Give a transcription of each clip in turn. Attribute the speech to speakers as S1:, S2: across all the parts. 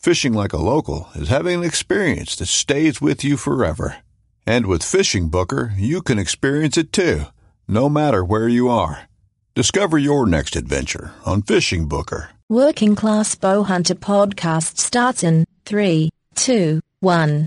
S1: Fishing like a local is having an experience that stays with you forever. And with FishingBooker, you can experience it too, no matter where you are. Discover your next adventure on FishingBooker.
S2: Working Class Bowhunter podcast starts in 3, 2,
S3: 1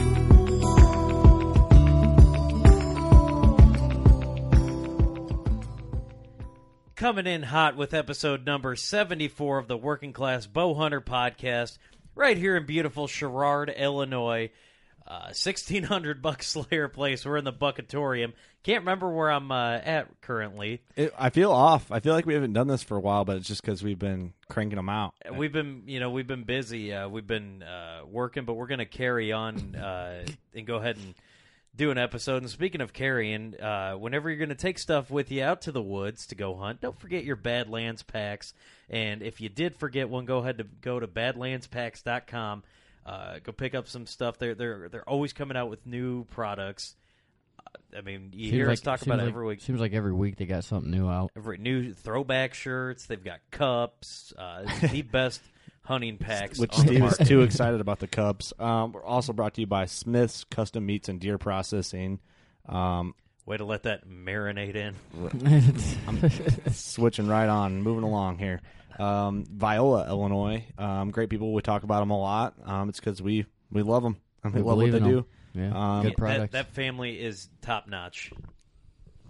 S3: Coming in hot with episode number 74 of the Working Class Bow Hunter podcast, right here in beautiful Sherrard, Illinois. Uh, 1600 buck Slayer place. We're in the Buckatorium. Can't remember where I'm uh, at currently.
S4: It, I feel off. I feel like we haven't done this for a while, but it's just because we've been cranking them out.
S3: We've been, you know, we've been busy. Uh, we've been uh, working, but we're going to carry on uh, and go ahead and do an episode. And speaking of carrying, uh, whenever you're going to take stuff with you out to the woods to go hunt, don't forget your Badlands packs. And if you did forget one, go ahead to go to badlandspacks.com. Uh, go pick up some stuff. They're they're they're always coming out with new products. Uh, I mean, you
S5: Seems
S3: hear
S5: like-
S3: us talk about it every week.
S5: Seems like every week they got something new out.
S3: Every new throwback shirts. They've got cups. Uh, the best hunting packs.
S4: Which
S3: on the
S4: Steve is too excited about the Cubs. Um, we're also brought to you by Smith's Custom Meats and Deer Processing. Um,
S3: Way to let that marinate in.
S4: switching right on, moving along here. Um, Viola, Illinois. Um, great people. We talk about them a lot. Um, it's because we we love them and we,
S5: We
S4: love what they
S5: in 'em.
S4: do.
S5: Yeah,
S4: Um,
S5: good
S3: Yeah,
S5: products.
S3: That, that family is top notch.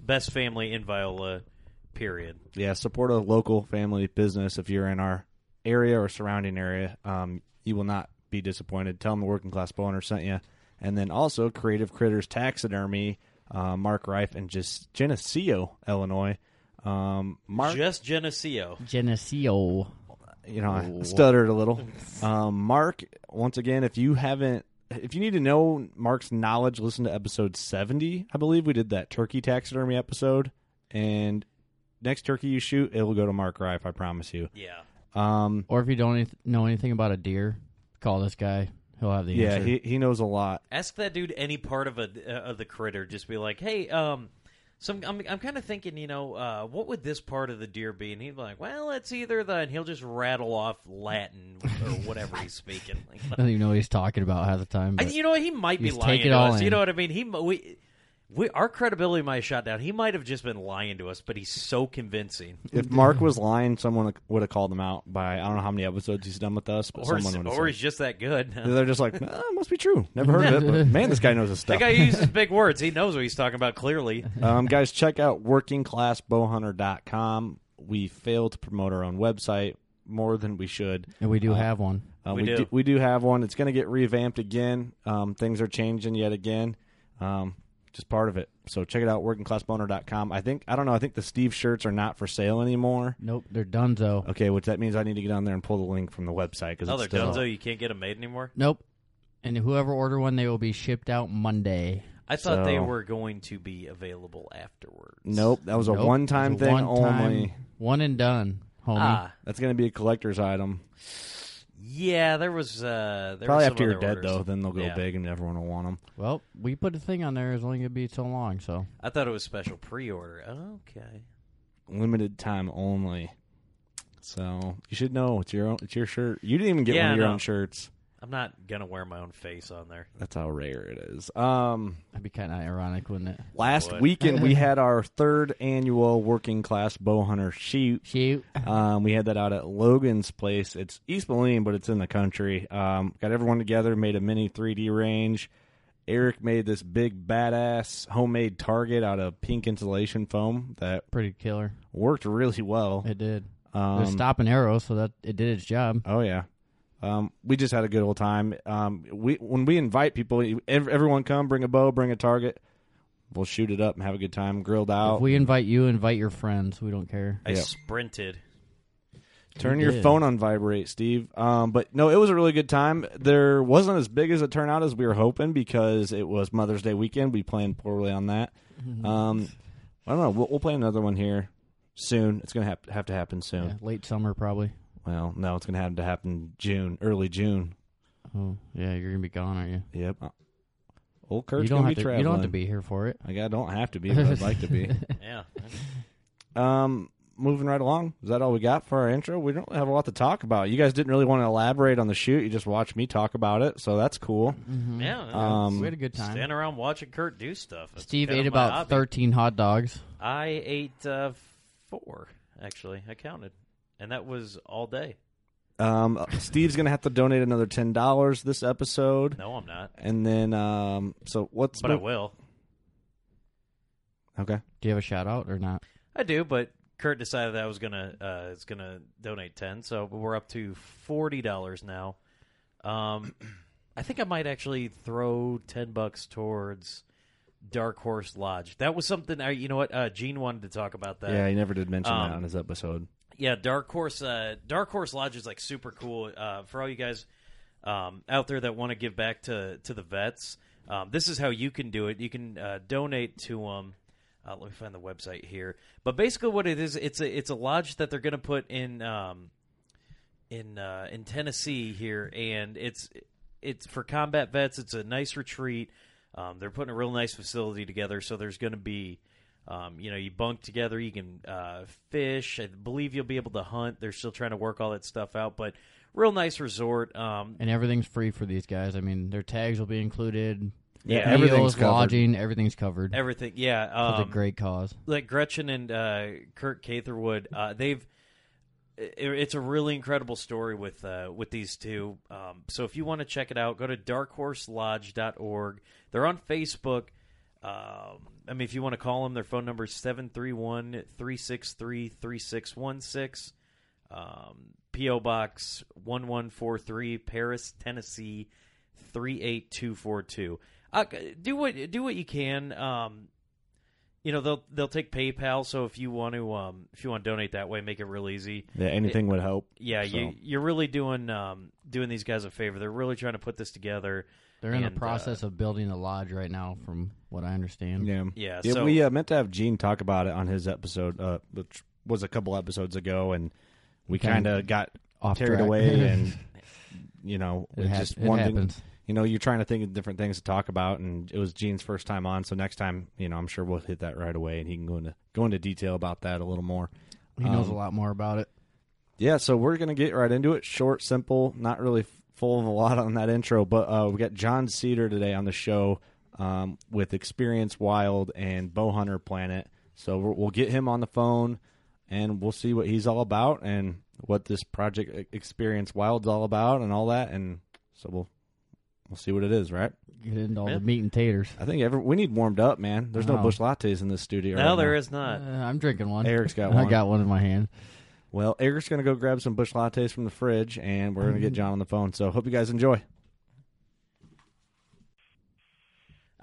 S3: Best family in Viola, period.
S4: yeah, support a local family business if you're in our area or surrounding area. Um, you will not be disappointed. Tell them the working class boner sent you. And then also Creative Critters Taxidermy, uh, Mark Reif, and just Geneseo, Illinois. Um, Mark,
S3: Just Geneseo.
S5: Geneseo.
S4: you know, I stuttered a little. Um, Mark, once again, if you haven't, if you need to know Mark's knowledge, listen to episode 70. I believe we did that turkey taxidermy episode. And next turkey you shoot, it will go to Mark Reif, I promise you.
S3: Yeah.
S4: Um,
S5: Or if you don't anyth- know anything about a deer, call this guy. He'll have the
S4: yeah,
S5: answer.
S4: he, he knows a lot.
S3: Ask that dude any part of a uh, of the critter. Just be like, hey, um, some I'm I'm kind of thinking, you know, uh, what would this part of the deer be? And he'd be like, well, it's either the, and he'll just rattle off Latin or whatever he's speaking. Like,
S5: doesn't even know what he's talking about half the time.
S3: I,
S5: but-
S3: you know, what? he might be
S5: Just
S3: lying to
S5: all
S3: us. You know what I mean? He we we, our credibility might have shot down. He might have just been lying to us, but he's so convincing.
S4: If Mark was lying, someone would have called him out by I don't know how many episodes he's done with us, but
S3: Or,
S4: someone would have
S3: or
S4: said.
S3: he's just that good.
S4: They're just like, ah, must be true. Never heard of it, but man, this guy knows his
S3: that
S4: stuff.
S3: guy uses big words. He knows what he's talking about clearly.
S4: um, guys, check out workingclassbowhunter.com. We failed to promote our own website more than we should.
S5: And we do
S4: Uh,
S5: have one.
S4: Uh,
S3: We
S4: we,
S3: do.
S4: do. we do have one. It's going to get revamped again. Um, things are changing yet again. Um, just part of it. So check it out, workingclassboner.com. I think I don't know. I think the Steve shirts are not for sale anymore.
S5: Nope, they're done though.
S4: Okay, which that means I need to get on there and pull the link from the website because
S3: Oh,
S4: it's
S3: they're
S4: still.
S3: done, so you can't get them made anymore.
S5: Nope. And whoever order one, they will be shipped out Monday.
S3: I thought they were going to be available afterwards.
S4: Nope, that was a
S5: Nope,
S4: one-time
S5: it's a
S4: thing
S5: one-time-
S4: only.
S5: One and done, homie.
S3: Ah,
S4: That's going to be a collector's item.
S3: Yeah. There was uh, there
S4: Probably
S3: was
S4: after you're dead,
S3: orders.
S4: though. Then they'll go
S3: Yeah.
S4: big and everyone will want them.
S5: Well, we put a thing on there. It's only gonna be so long. So
S3: I thought it was special pre-order. Okay.
S4: Limited time only. So you should know it's your own, it's your shirt. You didn't even get
S3: Yeah,
S4: one of your
S3: no.
S4: own shirts.
S3: I'm not gonna wear my own face on there.
S4: That's how rare it is. Um,
S5: that'd be kind of ironic, wouldn't it?
S4: last
S3: Would.
S4: weekend we had our third annual working class bow hunter shoot.
S5: Shoot.
S4: Um, we had that out at Logan's place. It's East Moline, but it's in the country. Um, got everyone together, made a mini 3D range. Eric made this big badass homemade target out of pink insulation foam that
S5: Pretty killer.
S4: worked really well.
S5: It did.
S4: Um,
S5: it was stopping arrows, so that it did its job.
S4: Oh yeah. Um, we just had a good old time. Um, we when we invite people, ev- everyone come, bring a bow, bring a target. We'll shoot it up and have a good time, grilled out.
S5: If we invite you, invite your friends. We don't care.
S3: I
S4: Yep.
S3: sprinted.
S4: Turn your
S5: did.
S4: phone on vibrate, Steve. Um, but no, it was a really good time. There wasn't as big as a turnout as we were hoping because it was Mother's Day weekend. We planned poorly on that. Um, I don't know. We'll, we'll play another one here soon. It's gonna have, have to happen soon.
S5: Yeah, late summer, probably.
S4: Well, no, it's gonna have to happen June, early June.
S5: Oh, yeah, you're gonna be gone, aren't you?
S4: Yep. Old Kurt's
S5: you don't
S4: gonna
S5: have
S4: be
S5: to.
S4: traveling.
S5: You don't have to be here for it.
S4: Like, I don't have to be, but I'd like to be.
S3: Yeah.
S4: Um, moving right along. Is that all we got for our intro? We don't have a lot to talk about. You guys didn't really want to elaborate on the shoot. You just watched me talk about it, so that's cool.
S3: Yeah.
S4: Um,
S5: we had a good time.
S3: Stand around watching Kurt do stuff. It's
S5: Steve ate about
S3: hobby.
S5: 13 hot dogs.
S3: I ate uh, four. Actually, I counted, and that was all day.
S4: Um, Steve's gonna have to donate another ten dollars this episode,
S3: No, I'm not,
S4: and then um, so what's
S3: but I will.
S4: okay?
S5: Do you have a shout out or not?
S3: I do, but Kurt decided that I was gonna uh, is gonna donate ten, so we're up to forty dollars now. Um, I think I might actually throw ten bucks towards Dark Horse Lodge. That was something. I, you know what? Uh, Gene wanted to talk about that.
S4: yeah, he never did mention
S3: um,
S4: that on his episode.
S3: Yeah, Dark Horse. Uh, Dark Horse Lodge is like super cool uh, for all you guys um, out there that want to give back to to the vets. Um, this is how you can do it. You can uh, donate to them. Uh, let me find the website here. But basically, what it is, it's a it's a lodge that they're going to put in um, in uh, in Tennessee here, and it's it's for combat vets. It's a nice retreat. Um, they're putting a real nice facility together, so there's going to be, um, you know, you bunk together. You can uh, fish. I believe you'll be able to hunt. They're still trying to work all that stuff out, but real nice resort. Um,
S5: And everything's free for these guys. I mean, their tags will be included.
S3: Yeah,
S5: Meals,
S4: everything's covered.
S5: lodging, everything's covered.
S3: everything, yeah.
S5: For
S3: Um,
S5: the great cause.
S3: like Gretchen and uh, Kurt Catherwood, uh, they've it, it's a really incredible story with uh, with these two. Um, so if you want to check it out, go to darkhorselodge.org. They're on Facebook. Um, I mean, if you want to call them, their phone number is 731 363 3616. Um, P.O. Box 1143, Paris, Tennessee 38242. Uh, do what do what you can. Um, you know they'll they'll take PayPal. So if you want to um, if you want to donate that way, make it real easy.
S4: Yeah, anything would help.
S3: Yeah,
S4: So-
S3: you you're really doing um, doing these guys a favor. They're really trying to put this together.
S5: They're in
S3: and,
S5: the process
S3: uh,
S5: of building a lodge right now, from what I understand.
S4: Yeah,
S3: Yeah,
S4: yeah.
S3: so-
S4: we uh, meant to have Gene talk about it on his episode, uh, which was a couple episodes ago, and we kind
S5: Kinda
S4: got
S5: Off
S4: carried
S5: track.
S4: away, and you know,
S5: It
S4: it's
S5: hap-
S4: just
S5: it
S4: one thing.
S5: happens.
S4: You know, you're trying to think of different things to talk about, and it was Gene's first time on, so next time, you know, I'm sure we'll hit that right away, and he can go into go into detail about that a little more.
S5: He knows
S4: Um,
S5: a lot more about it.
S4: Yeah, so we're gonna get right into it. Short, simple, not really f- full of a lot on that intro, but uh, we got John Seator today on the show. um, with Experience Wild and Bowhunter Planet. So we'll, we'll get him on the phone and we'll see what he's all about and what this project Experience Wild's all about and all that. And so we'll we'll see what it is, right?
S5: Get into all
S3: Yeah.
S5: the meat and taters.
S4: I think every, we need warmed up, man. There's no
S5: Oh.
S4: Busch lattes in this studio.
S3: No,
S4: right
S3: there
S4: now.
S3: is not.
S5: Uh, I'm drinking one.
S4: Eric's got one.
S5: I got one in my hand.
S4: Well, Eric's going to go grab some Busch lattes from the fridge, and we're going to get John on the phone. So hope you guys enjoy.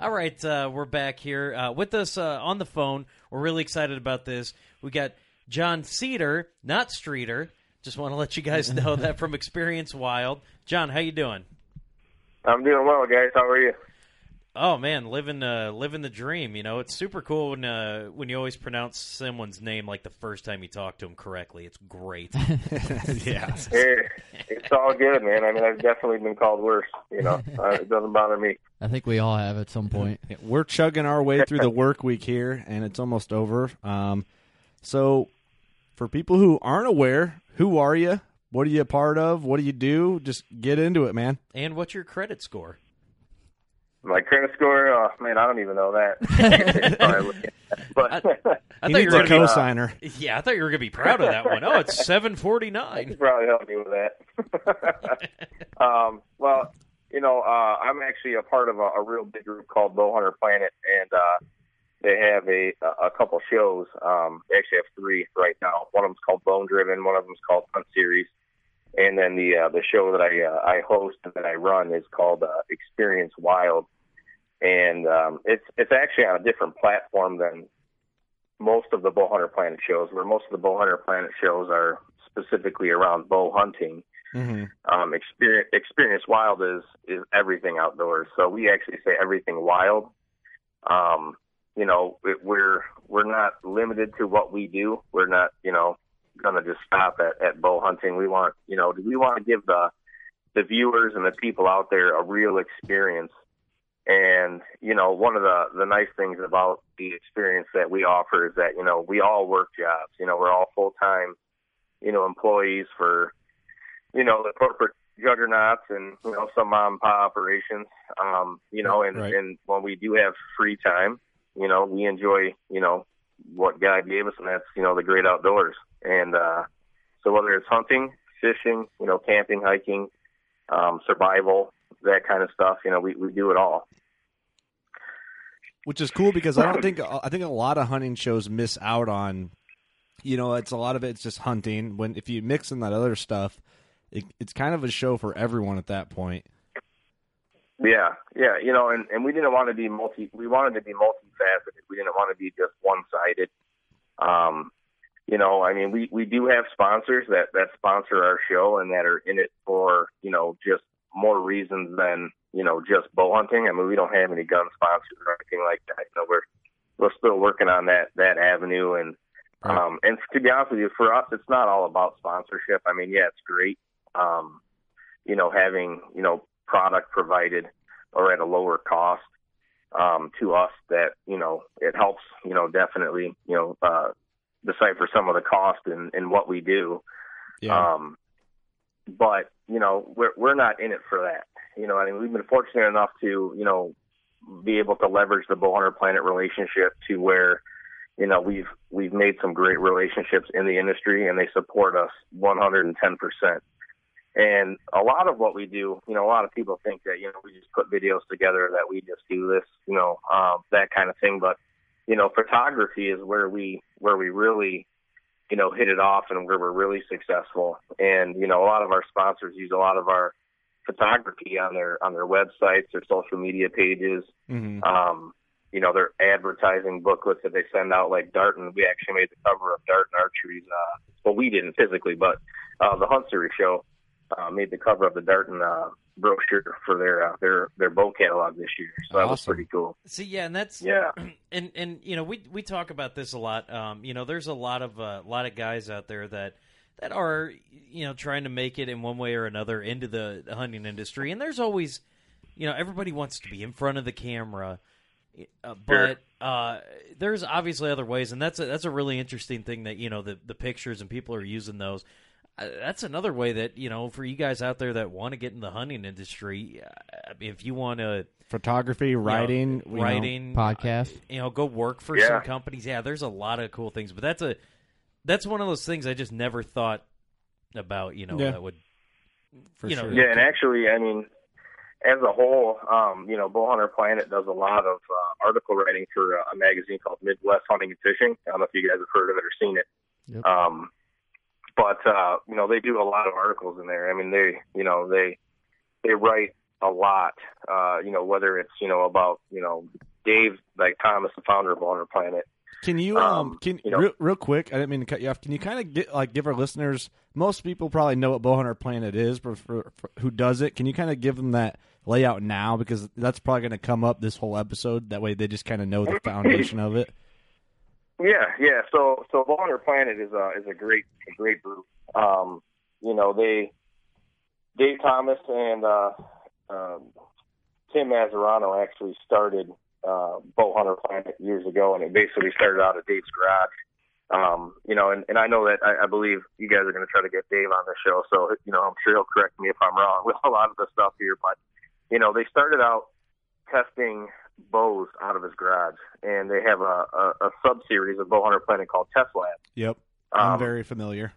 S3: All right, uh, we're back here uh, with us uh, on the phone. We're really excited about this. We got John Seator, not Streeter. Just want to let you guys know that from Experience Wild. John, how you doing?
S6: I'm doing well, guys. How are you?
S3: Oh man, living uh, living the dream. You know, it's super cool when uh, when you always pronounce someone's name like the first time you talk to them correctly. It's great.
S4: yeah.
S6: Hey, it's all good, man. I mean, I've definitely been called worse. You know, uh, it doesn't bother me.
S5: I think we all have at some point.
S4: We're chugging our way through the work week here, and it's almost over. Um, so, for people who aren't aware, who are you? What are you a part of? What do you do? Just get into it, man.
S3: and what's your credit score?
S6: My credit score, oh man, I don't even know that. Probably but
S3: I
S4: He
S3: thought you
S4: needs
S3: were
S4: a
S3: co-signer.
S4: cosigner.
S3: be, yeah, I thought you were gonna be proud of that one. Oh, it's seven forty nine.
S6: you probably help me with that. um, well, you know, uh, I'm actually a part of a, a real big group called Bowhunter Planet, and uh, they have a a couple shows. Um, they actually have three right now. One of them's called Bone Driven. One of them's called Hunt Series, and then the uh, the show that I uh, I host and that I run is called uh, Experience Wild, and um, it's it's actually on a different platform than most of the Bowhunter Planet shows. Where most of the Bowhunter Planet shows are specifically around bow hunting
S4: hmm
S6: um, experience, experience wild is is everything outdoors. So we actually say everything wild. Um, you know, it, we're we're not limited to what we do. We're not, you know, gonna just stop at, at bow hunting. We want, you know, we want to give the the viewers and the people out there a real experience. And you know, one of the the nice things about the experience that we offer is that you know we all work jobs. You know, we're all full time, you know, employees for you know, the corporate juggernauts and, you know, some mom and pop operations. Um, you know, and,
S4: Right.
S6: and when we do have free time, you know, we enjoy, you know, what God gave us and that's, you know, the great outdoors. And uh so whether it's hunting, fishing, you know, camping, hiking, um, survival, that kind of stuff, you know, we, we do it all.
S4: Which is cool because I don't think I think a lot of hunting shows miss out on. You know, it's a lot of it's just hunting. When if you mix in that other stuff, it, it's kind of a show for everyone at that point.
S6: Yeah, yeah, you know, and, and we didn't want to be multi. We wanted to be multifaceted. We didn't want to be just one sided. Um, you know, I mean, we we do have sponsors that that sponsor our show and that are in it for you know just more reasons than you know just bow hunting. I mean, we don't have any gun sponsors or anything like that. You know, we're we're still working on that that avenue and.
S4: Right.
S6: Um, and to be honest with you, for us, it's not all about sponsorship. I mean, yeah, it's great. Um, you know, having, you know, product provided or at a lower cost, um, to us that, you know, it helps, you know, definitely, you know, uh, decipher some of the cost in, in what we do.
S4: Yeah.
S6: Um, but, you know, we're, we're not in it for that. You know, I mean, we've been fortunate enough to, you know, be able to leverage the Bowhunter Planet relationship to where, you know, we've we've made some great relationships in the industry, and they support us 110 percent. And a lot of what we do, you know, a lot of people think that you know we just put videos together, that we just do this, you know, um, that kind of thing. But you know, photography is where we where we really, you know, hit it off, and where we're really successful. And you know, a lot of our sponsors use a lot of our photography on their on their websites, their social media pages
S4: hmm
S6: um, you know, their advertising booklets that they send out, like Darton. We actually made the cover of Darton Archery's. Uh, well, we didn't physically, but uh, the Hunt Series show uh, made the cover of the Darton uh, brochure for their uh, their their bow catalog this year. So that was pretty cool.
S3: See, yeah, and that's
S6: Yeah.
S3: and and you know we we talk about this a lot. Um, you know, there's a lot of a lot of guys out there that that are you know trying to make it in one way or another into the, the hunting industry, and there's always you know everybody wants to be in front of the camera, uh,
S6: Sure.
S3: but uh, there's obviously other ways, and that's a, that's a really interesting thing that you know the the pictures and people are using those. Uh, that's another way that you know for you guys out there that want to get in the hunting industry. If you want to
S4: Photography, writing, you know,
S3: writing,
S5: Podcast.
S3: you know, go work for
S6: Yeah.
S3: some companies. Yeah, there's a lot of cool things, but that's a that's one of those things I just never thought about. You know,
S4: Yeah.
S3: that would
S4: for
S3: you know,
S4: sure.
S6: Yeah, and actually, I mean, as a whole, um, you know, Bowhunter Planet does a lot of uh, article writing for a, a magazine called Midwest Hunting and Fishing. I don't know if you guys have heard of it or seen it.
S5: Yep.
S6: Um, but uh, you know, they do a lot of articles in there. I mean, they, you know, they they write a lot. Uh, you know, whether it's you know about you know Dave, like Thomas, the founder of Bowhunter Planet.
S4: Can you um,
S6: Um,
S4: can
S6: you know-
S4: real, real quick? I didn't mean to cut you off. Can you kind of get like give our listeners? Most people probably know what Bowhunter Planet is, but for, for who does it, can you kind of give them that layout now? Because that's probably going to come up this whole episode. That way, they just kind of know the foundation of it.
S6: Yeah, yeah. So so Bowhunter Planet is a is a great a great group. Um, you know, they Dave Thomas and uh, um, Tim Mazzarano actually started uh, Bowhunter Planet years ago, and it basically started out at Dave's garage. Um, you know, and, and I know that I, I believe you guys are going to try to get Dave on the show, so you know I'm sure he'll correct me if I'm wrong with a lot of the stuff here. But you know, they started out testing bows out of his garage, and they have a, a, a sub series of Bowhunter Planet called Test Lab.
S4: Yep, I'm
S6: Um,
S4: very familiar.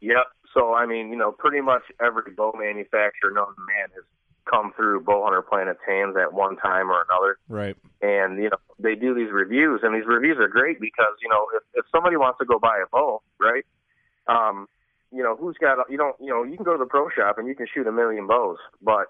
S6: Yep. So I mean, you know, pretty much every bow manufacturer known to man has come through Bowhunter Planet's hands at one time or another.
S4: Right.
S6: And you know, they do these reviews, and these reviews are great because you know, if, if somebody wants to go buy a bow, right? Um, you know, who's got you don't you know, you can go to the pro shop and you can shoot a million bows, but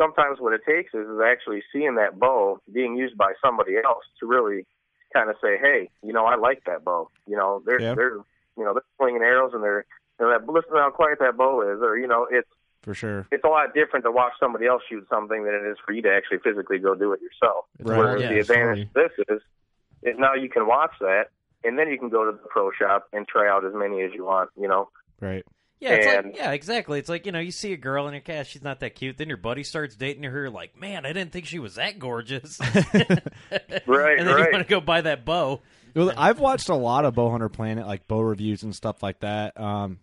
S6: sometimes what it takes is, is actually seeing that bow being used by somebody else to really kind of say, hey, you know, I like that bow. You know, they're
S4: Yeah.
S6: they're you know they're swinging arrows and they're you know, that, listen to how quiet that bow is, or you know, it's
S4: For sure.
S6: it's a lot different to watch somebody else shoot something than it is for you to actually physically go do it yourself.
S4: Right.
S6: Whereas
S5: Yeah,
S6: the advantage of this is, is now you can watch that, and then you can go to the pro shop and try out as many as you want. You know,
S4: Right.
S3: Yeah, it's
S6: And-
S3: like yeah, exactly. It's like you know, you see a girl and you're like, "Ah, she's not that cute. Then your buddy starts dating her. You're like, man, I didn't think she was that gorgeous.
S6: Right,
S3: And then you
S6: right.
S3: want to go buy that bow.
S4: Well, I've watched a lot of Bow Bowhunter Planet, like bow reviews and stuff like that. Um,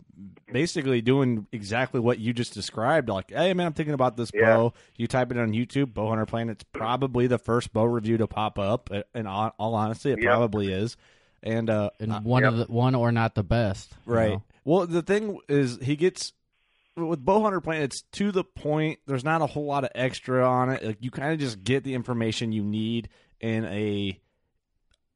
S4: basically doing exactly what you just described. Like, hey man, I'm thinking about this
S6: Yeah.
S4: bow. You type it on YouTube, Bow Bowhunter Planet's probably the first bow review to pop up. uh, In all, all honesty, it
S6: Yep.
S4: probably is. And uh,
S5: And one of the one or not the best. you
S4: right.
S5: know?
S4: Well, the thing is, he gets with Bowhunter Planet. It's to the point. There's not a whole lot of extra on it. Like you kind of just get the information you need in a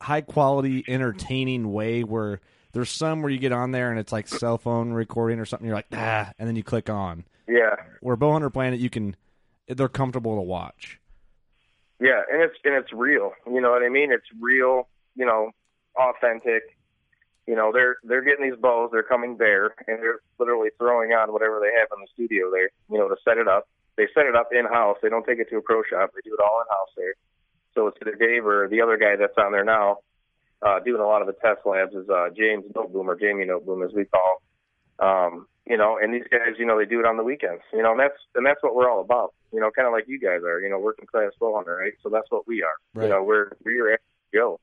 S4: high quality, entertaining way. Where there's some where you get on there and it's like cell phone recording or something. You're like ah, and then you click on.
S6: yeah,
S4: Where Bowhunter Planet, you can they're comfortable to watch.
S6: yeah, and it's and it's real. You know what I mean? It's real. You know, authentic. You know, they're they're getting these bows. They're coming there, and they're literally throwing on whatever they have in the studio there. You know, to set it up. They set it up in house. They don't take it to a pro shop. They do it all in house there. So it's either Dave or the other guy that's on there now, uh, doing a lot of the test labs is uh, James Noteboom or Jamie Noteboom as we call. him. Um, you know, and these guys, you know, they do it on the weekends. You know, and that's and that's what we're all about. You know, kind of like you guys are. You know, working class bow hunter, right? So that's what we are.
S4: Right.
S6: You know, we're we're Joe.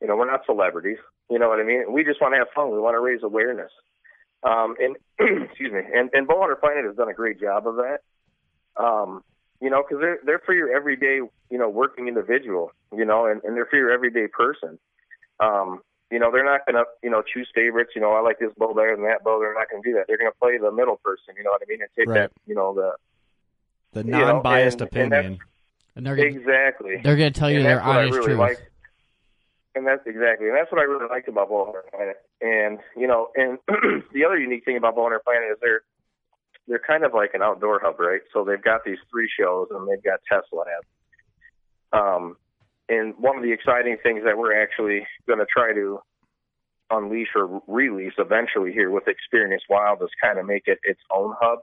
S6: You know, we're not celebrities. You know what I mean? We just want to have fun. We want to raise awareness. Um, and excuse me, and and Bowhunter Planet has done a great job of that. Um, you know, because they're they're for your everyday, you know, working individual. You know, and, and they're for your everyday person. Um, you know, they're not going to, you know, choose favorites. You know, I like this bow better than that bow. They're not going to do that. They're going to play the middle person. You know what I mean? And take
S4: Right.
S6: that, you know, the
S4: The non-biased
S6: and- and
S4: opinion.
S5: And they're gonna,
S6: exactly.
S5: they're going to tell you
S6: and
S5: their
S6: that's what I
S5: honest
S6: really
S5: truth.
S6: liked. And that's exactly, and that's what I really liked about Bowhunter Planet. And you know, and the other unique thing about Bowhunter Planet is they're they're kind of like an outdoor hub, right? So they've got these three shows, and they've got test labs. Um, and one of the exciting things that we're actually going to try to unleash or release eventually here with Experience Wild is kind of make it its own hub.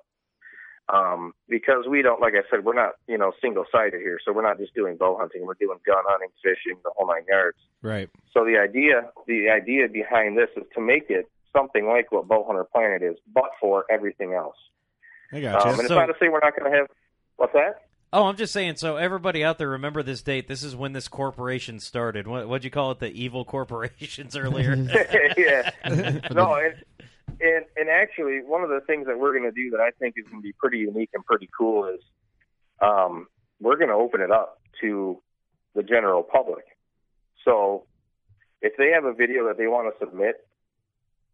S6: Um, because we don't, like I said, we're not, you know, single sided here. So we're not just doing bow hunting. We're doing gun hunting, fishing, the whole nine yards.
S4: Right.
S6: So the idea, the idea behind this is to make it something like what Bowhunter Planet is, but for everything else.
S4: I got you.
S6: Um, and it's
S3: So-
S6: not to say we're not going to have, what's that?
S3: Oh, I'm just saying. So everybody out there, remember this date. This is when this corporation started. What what'd you call it? The evil corporations earlier.
S6: yeah. no, and, and and actually, one of the things that we're going to do that I think is going to be pretty unique and pretty cool is, um, we're going to open it up to the general public. So if they have a video that they want to submit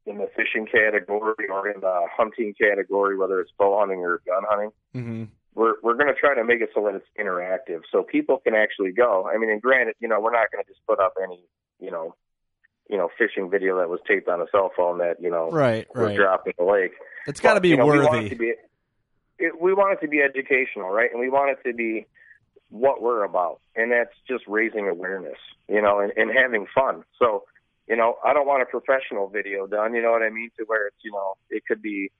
S6: in the fishing category or in the hunting category, whether it's bow hunting or gun hunting,
S4: Mm-hmm.
S6: we're we're going to try to make it so that it's interactive, so people can actually go. I mean, and granted, you know, we're not going to just put up any, you know, you know, fishing video that was taped on a cell phone that you know
S4: Right,
S6: was
S4: right.
S6: dropped in the lake.
S4: It's got to be
S6: you know, We want it
S4: worthy.
S6: to be, it, we want it to be educational, right? And we want it to be what we're about, and that's just raising awareness, you know, and, and having fun. So, you know, I don't want a professional video done. You know what I mean? To where it's, you know, it could be,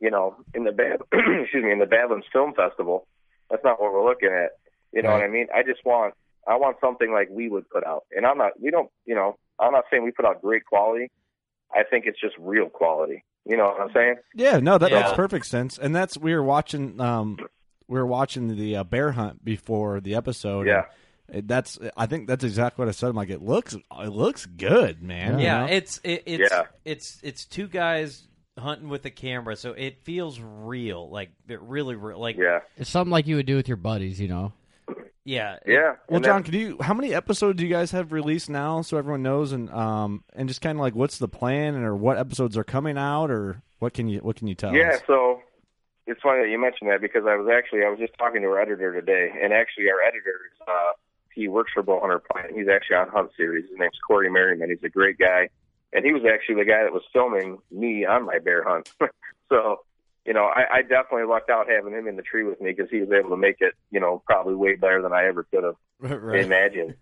S6: you know, in the Bad, excuse me, in the Badlands Film Festival. That's not what we're looking at. You know what I mean? I just want, I want something like we would put out, and I'm not, we don't, you know, I'm not saying we put out great quality. I think it's just real quality. You know what I'm saying?
S4: Yeah, no, that
S6: Yeah.
S4: makes perfect sense. And that's we were watching um we were watching the uh, bear hunt before the episode.
S6: Yeah.
S4: that's I think that's exactly what I said. I'm like, it looks it looks good, man.
S3: Yeah,
S4: you know?
S3: it's it, it's
S4: Yeah.
S3: it's it's two guys hunting with a camera, so it feels real, like it really, re- like
S6: yeah,
S5: It's something like you would do with your buddies, you know.
S3: Yeah, Yeah.
S4: Well, John, can you? How many episodes do you guys have released now, so everyone knows, and um, and just kind of like what's the plan, or what episodes are coming out, or what can you what can you tell
S6: Yeah,
S4: us?
S6: so it's funny that you mentioned that because I was actually I was just talking to our editor today, and actually our editor is uh, he works for Bowhunter Planet. He's actually on Hunt Series. His name's Corey Merriman. He's a great guy, and he was actually the guy that was filming me on my bear hunt. so you know, I, I definitely lucked out having him in the tree with me because he was able to make it, you know, probably way better than I ever could have
S4: Right.
S6: imagined.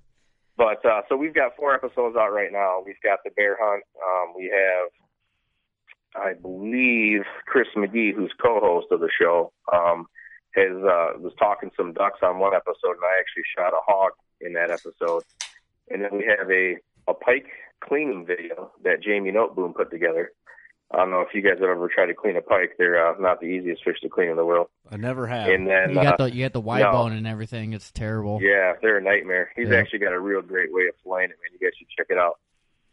S6: But uh, so we've got four episodes out right now. We've got the bear hunt. Um, we have, I believe, Chris McGee, who's co-host of the show, um, has uh, was talking some ducks on one episode, and I actually shot a hog in that episode. And then we have a a pike cleaning video that Jamie Noteboom put together. I don't know if you guys have ever tried to clean a pike. They're uh, not the easiest fish to clean in the world.
S4: I never have.
S6: And then
S5: you got
S6: uh,
S5: the you got the white
S6: no.
S5: bone and everything. It's terrible.
S6: Yeah, they're a nightmare. He's
S5: Yeah.
S6: actually got a real great way of filleting it, man. You guys should check it out.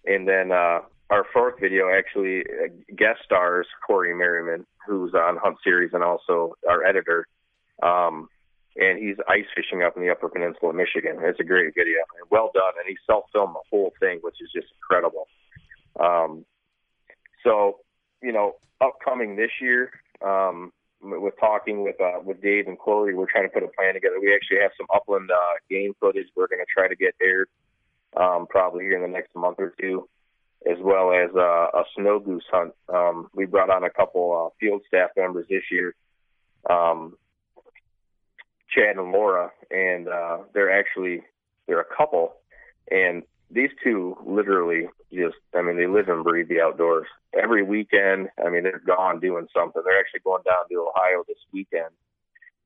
S6: And then uh, our fourth video actually uh, guest stars Corey Merriman, who's on Hunt Series and also our editor. Um, and he's ice fishing up in the Upper Peninsula of Michigan. It's a great video and well done. And he self filmed the whole thing, which is just incredible. Um, so, you know, upcoming this year, um, with talking with uh, with Dave and Chloe, we're trying to put a plan together. We actually have some upland uh, game footage we're going to try to get aired um, probably here in the next month or two, as well as uh, a snow goose hunt. Um, we brought on a couple uh, field staff members this year, um, Chad and Laura, and uh, they're actually they're a couple, and these two literally just I mean they live and breathe the outdoors. Every weekend, I mean they're gone doing something. They're actually going down to Ohio this weekend,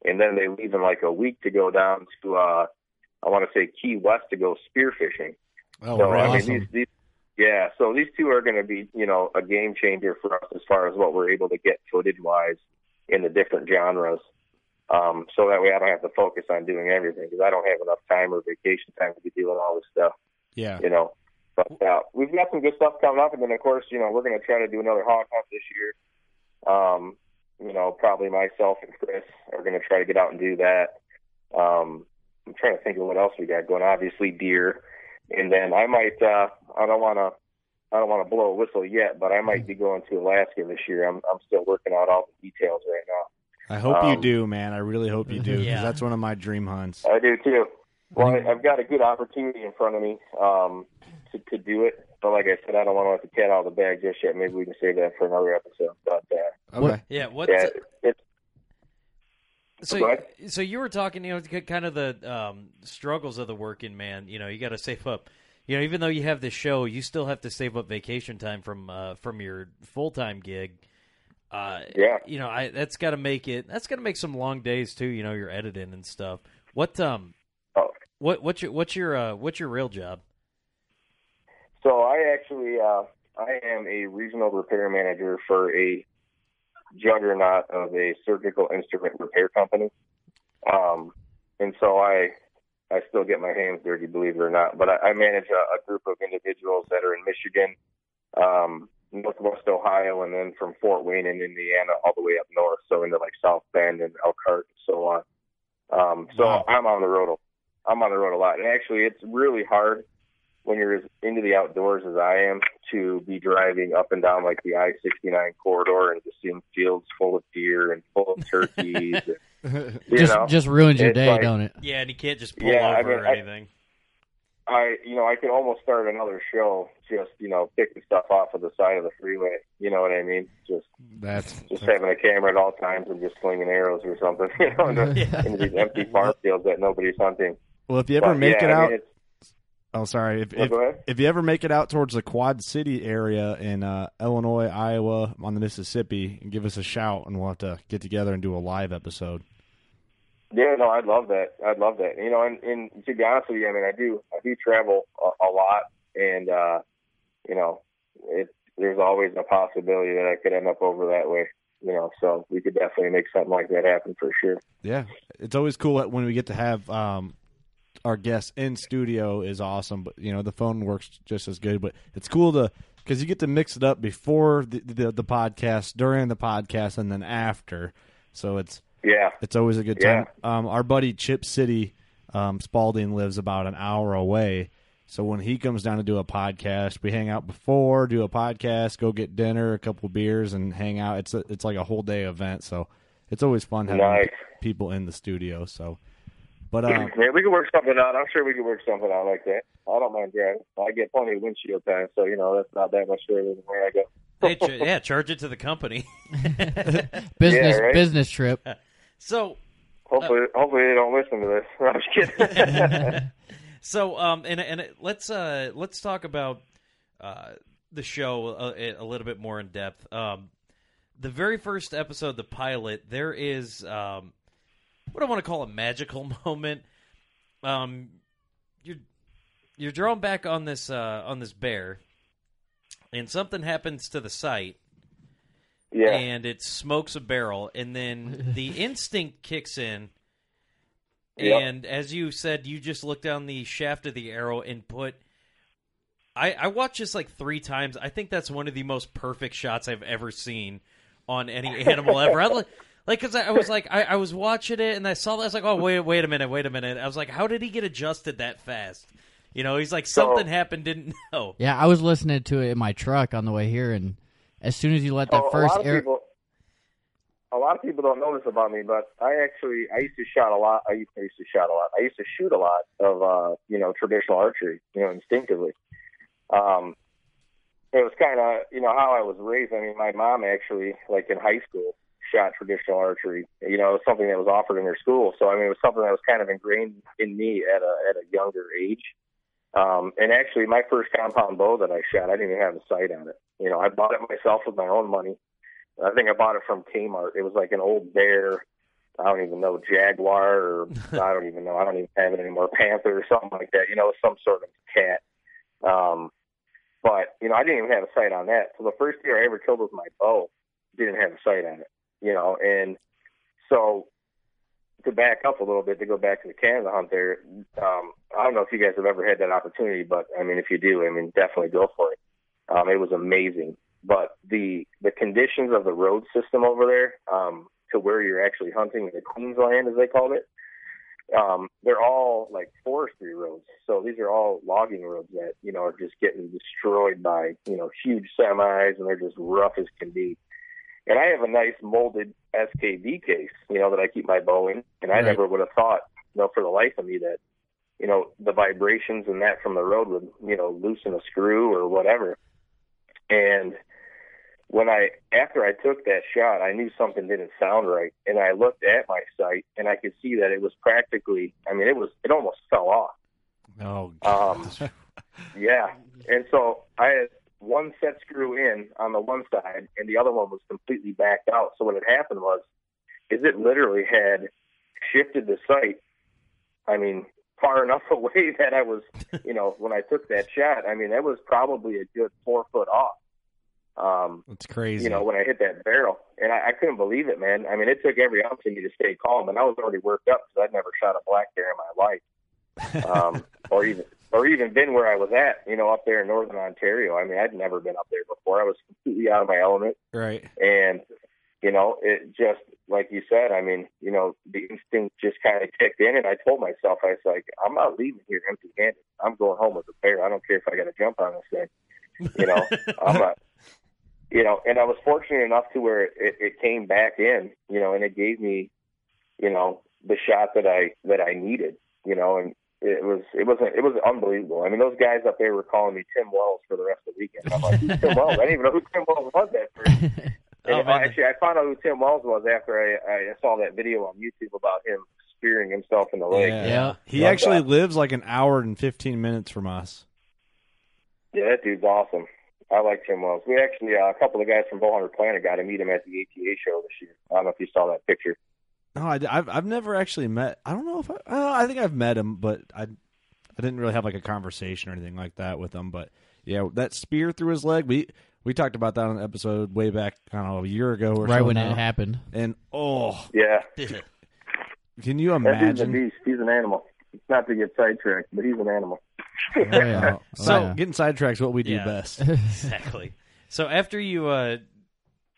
S6: and then they leave in like a week to go down to uh, I want to say Key West to go spearfishing.
S4: Oh,
S6: so I
S4: awesome.
S6: mean these these yeah, so these two are going to be you know a game changer for us as far as what we're able to get footage wise in the different genres. Um, so that way I don't have to focus on doing everything because I don't have enough time or vacation time to be doing all this stuff
S4: Yeah.
S6: you know. But uh, we've got some good stuff coming up, and then of course, you know, we're going to try to do another hog hunt this year. Um, you know, probably myself and Chris are going to try to get out and do that. Um, I'm trying to think of what else we got going. Obviously, deer, and then I might. Uh, I don't want to. I don't want to blow a whistle yet, but I might be going to Alaska this year. I'm I'm still working out all the details right now.
S4: I hope you
S6: Um,
S4: do, man. I really hope you do because
S3: Yeah.
S4: that's one of my dream hunts.
S6: I do too. Well, I, I've got a good opportunity in front of me um, to to do it, but like I said, I don't want to let the cat out of the bag just yet. Maybe we can save that for another episode. But uh,
S4: Okay.
S3: yeah. What?
S6: yeah, it's
S3: So, so you were talking, you know, kind of the um, struggles of the working man. You know, you got to save up. You know, even though you have this show, you still have to save up vacation time from uh, from your full time gig. Uh,
S6: Yeah.
S3: You know, I that's got to make it. That's got to make some long days too. You know, you're editing and stuff. What um. What what's your what's your uh, what's your real job?
S6: so I actually uh, I am a regional repair manager for a juggernaut of a surgical instrument repair company. Um, and so I I still get my hands dirty, believe it or not. But I, I manage a, a group of individuals that are in Michigan, um, Northwest Ohio, and then from Fort Wayne in Indiana all the way up north, so into like South Bend and Elkhart and so on. Um, so I'm on the road. A- I'm on the road a lot, and actually, it's really hard when you're as into the outdoors as I am to be driving up and down like the I-69 corridor and just seeing fields full of deer and full of turkeys. and, you
S5: just
S6: know,
S5: just ruins your day,
S6: like-
S5: don't it?
S3: Yeah, and you can't just pull
S6: Yeah, I
S3: over
S6: mean,
S3: or
S6: I-
S3: anything.
S6: I, you know, I could almost start another show just, you know, picking stuff off of the side of the freeway. You know what I mean? Just,
S4: That's
S6: just having a camera at all times and just slinging arrows or something. You know, into,
S3: Yeah.
S6: into these empty farm fields that nobody's hunting.
S4: Well. If you ever
S6: But,
S4: make
S6: yeah,
S4: it
S6: I
S4: out,
S6: it's-
S4: oh sorry. If if, if you ever make it out towards the Quad City area in uh, Illinois, Iowa, on the Mississippi, give us a shout, and we'll have to get together and do a live episode.
S6: Yeah, no, I'd love that. I'd love that. You know, and, and to be honest with you, I mean, I do, I do travel a, a lot, and uh, you know, it, there's always a possibility that I could end up over that way. You know, so we could definitely make something like that happen for sure.
S4: Yeah, it's always cool when we get to have um, our guests in studio is awesome. But you know, the phone works just as good. But it's cool to because you get to mix it up before the, the the podcast, during the podcast, and then after. So it's
S6: Yeah,
S4: it's always a good
S6: Yeah.
S4: time. Um, our buddy Chip City um, Spalding lives about an hour away. So when he comes down to do a podcast, we hang out before, do a podcast, go get dinner, a couple beers, and hang out. It's a, it's like a whole day event. So it's always fun having
S6: Nice.
S4: people in the studio. So, but um,
S6: yeah, we could work something out. I'm sure we could work something out like that. I don't mind driving. I get plenty of windshield time, so you know that's not that much further than where I go.
S3: Hey, ch- yeah, charge it to the company.
S5: Business
S6: Yeah, right?
S5: business trip.
S3: so,
S6: Hopefully, hopefully they don't listen to this. I'm just kidding.
S3: so, um, and and let's uh let's talk about uh the show a, a little bit more in depth. Um, the very first episode, the pilot, there is um, what I want to call a magical moment. Um, you're you're drawn back on this uh on this bear, and something happens to the site.
S6: yeah,
S3: and it smokes a barrel, and then the instinct kicks in.
S6: Yep.
S3: And as you said, you just look down the shaft of the arrow and put. I I watched this like three times. I think that's one of the most perfect shots I've ever seen on any animal ever. I, like, like, cause I, I was like, I, I was watching it and I saw that. I was like, oh wait, wait a minute, wait a minute. I was like, how did he get adjusted that fast? You know, he's like something happened, didn't know.
S5: Yeah, I was listening to it in my truck on the way here, and as soon as you let that
S6: Oh,
S5: first
S6: a lot of
S5: air,
S6: people, a lot of people don't know this about me, but I actually I used to shot a lot. I used, I used to shot a lot. I used to shoot a lot of uh, you know traditional archery, you know, instinctively. Um, it was kind of you know how I was raised. I mean, my mom actually, like in high school, shot traditional archery. You know, it was something that was offered in her school. So I mean, it was something that was kind of ingrained in me at a at a younger age. Um, and actually, my first compound bow that I shot, I didn't even have a sight on it. You know, I bought it myself with my own money. I think I bought it from Kmart. It was like an old bear. I don't even know Jaguar or I don't even know. I don't even have it anymore. Panther or something like that. You know, some sort of cat. Um, but you know, I didn't even have a sight on that. So the first deer I ever killed with my bow didn't have a sight on it. You know, and so to back up a little bit to go back to the Canada hunt there. Um, I don't know if you guys have ever had that opportunity, but I mean, if you do, I mean, definitely go for it. Um, it was amazing, but the the conditions of the road system over there um, to where you're actually hunting the Queensland, as they called it, um, they're all like forestry roads. So these are all logging roads that you know are just getting destroyed by you know huge semis, and they're just rough as can be. And I have a nice molded SKB case, you know, that I keep my bow in, and I
S5: Right.
S6: never would have thought, you know, for the life of me that, you know, the vibrations and that from the road would, you know, loosen a screw or whatever. And when I after I took that shot, I knew something didn't sound right, and I looked at my sight, and I could see that it was practically, I mean, it was, it almost fell off.
S4: oh,
S6: Um, yeah, and so I had one set screw in on the one side, and the other one was completely backed out. So what had happened was, is it literally had shifted the sight. I mean, far enough away that I was, you know, when I took that shot, I mean, that was probably a good four foot off. Um,
S4: That's crazy.
S6: you know, when I hit that barrel, and I, I couldn't believe it, man. I mean, it took every ounce of me to stay calm, and I was already worked up because I'd never shot a black bear in my life, um, or even or even been where I was at, you know, up there in northern Ontario. I mean, I'd never been up there before. I was completely out of my element,
S4: right.
S6: and you know, it just like you said, I mean, you know, the instinct just kind of kicked in, and I told myself, I was like, I'm not leaving here empty-handed. I'm going home with a bear. I don't care if I got to jump on this thing. You know, I'm not. You know, and I was fortunate enough to where it, it came back in. You know, and it gave me, you know, the shot that I that I needed. You know, and it was it wasn't it was unbelievable. I mean, those guys up there were calling me Tim Wells for the rest of the weekend. I'm like, who's Tim Wells? I didn't even know who Tim Wells was at first. And
S3: Oh, man.
S6: actually, I found out who Tim Wells was after I, I saw that video on YouTube about him spearing himself in the leg.
S5: Yeah.
S4: He
S6: Love
S4: actually
S6: that.
S4: lives like an hour and 15 minutes from us.
S6: Yeah, that dude's awesome. I like Tim Wells. We actually, uh, a couple of guys from Bowhunter Planet got to meet him at the ATA show this year. I don't know if you saw that picture.
S4: No, I, have I've never actually met. I don't know if I. Uh, I think I've met him, but I I didn't really have like a conversation or anything like that with him. But yeah, that spear through his leg. We we talked about that on an episode way back. I don't know a year ago or something.
S5: right
S4: so
S5: when
S4: now.
S5: it happened.
S4: And oh,
S6: Yeah,
S4: can you
S6: that dude's a
S4: imagine?
S6: beast. He's an animal. Not to get sidetracked, but he's an animal.
S5: Oh, yeah. Oh,
S4: So
S5: yeah.
S4: getting sidetracked is what we do
S3: Yeah.
S4: best.
S3: exactly. So after you uh,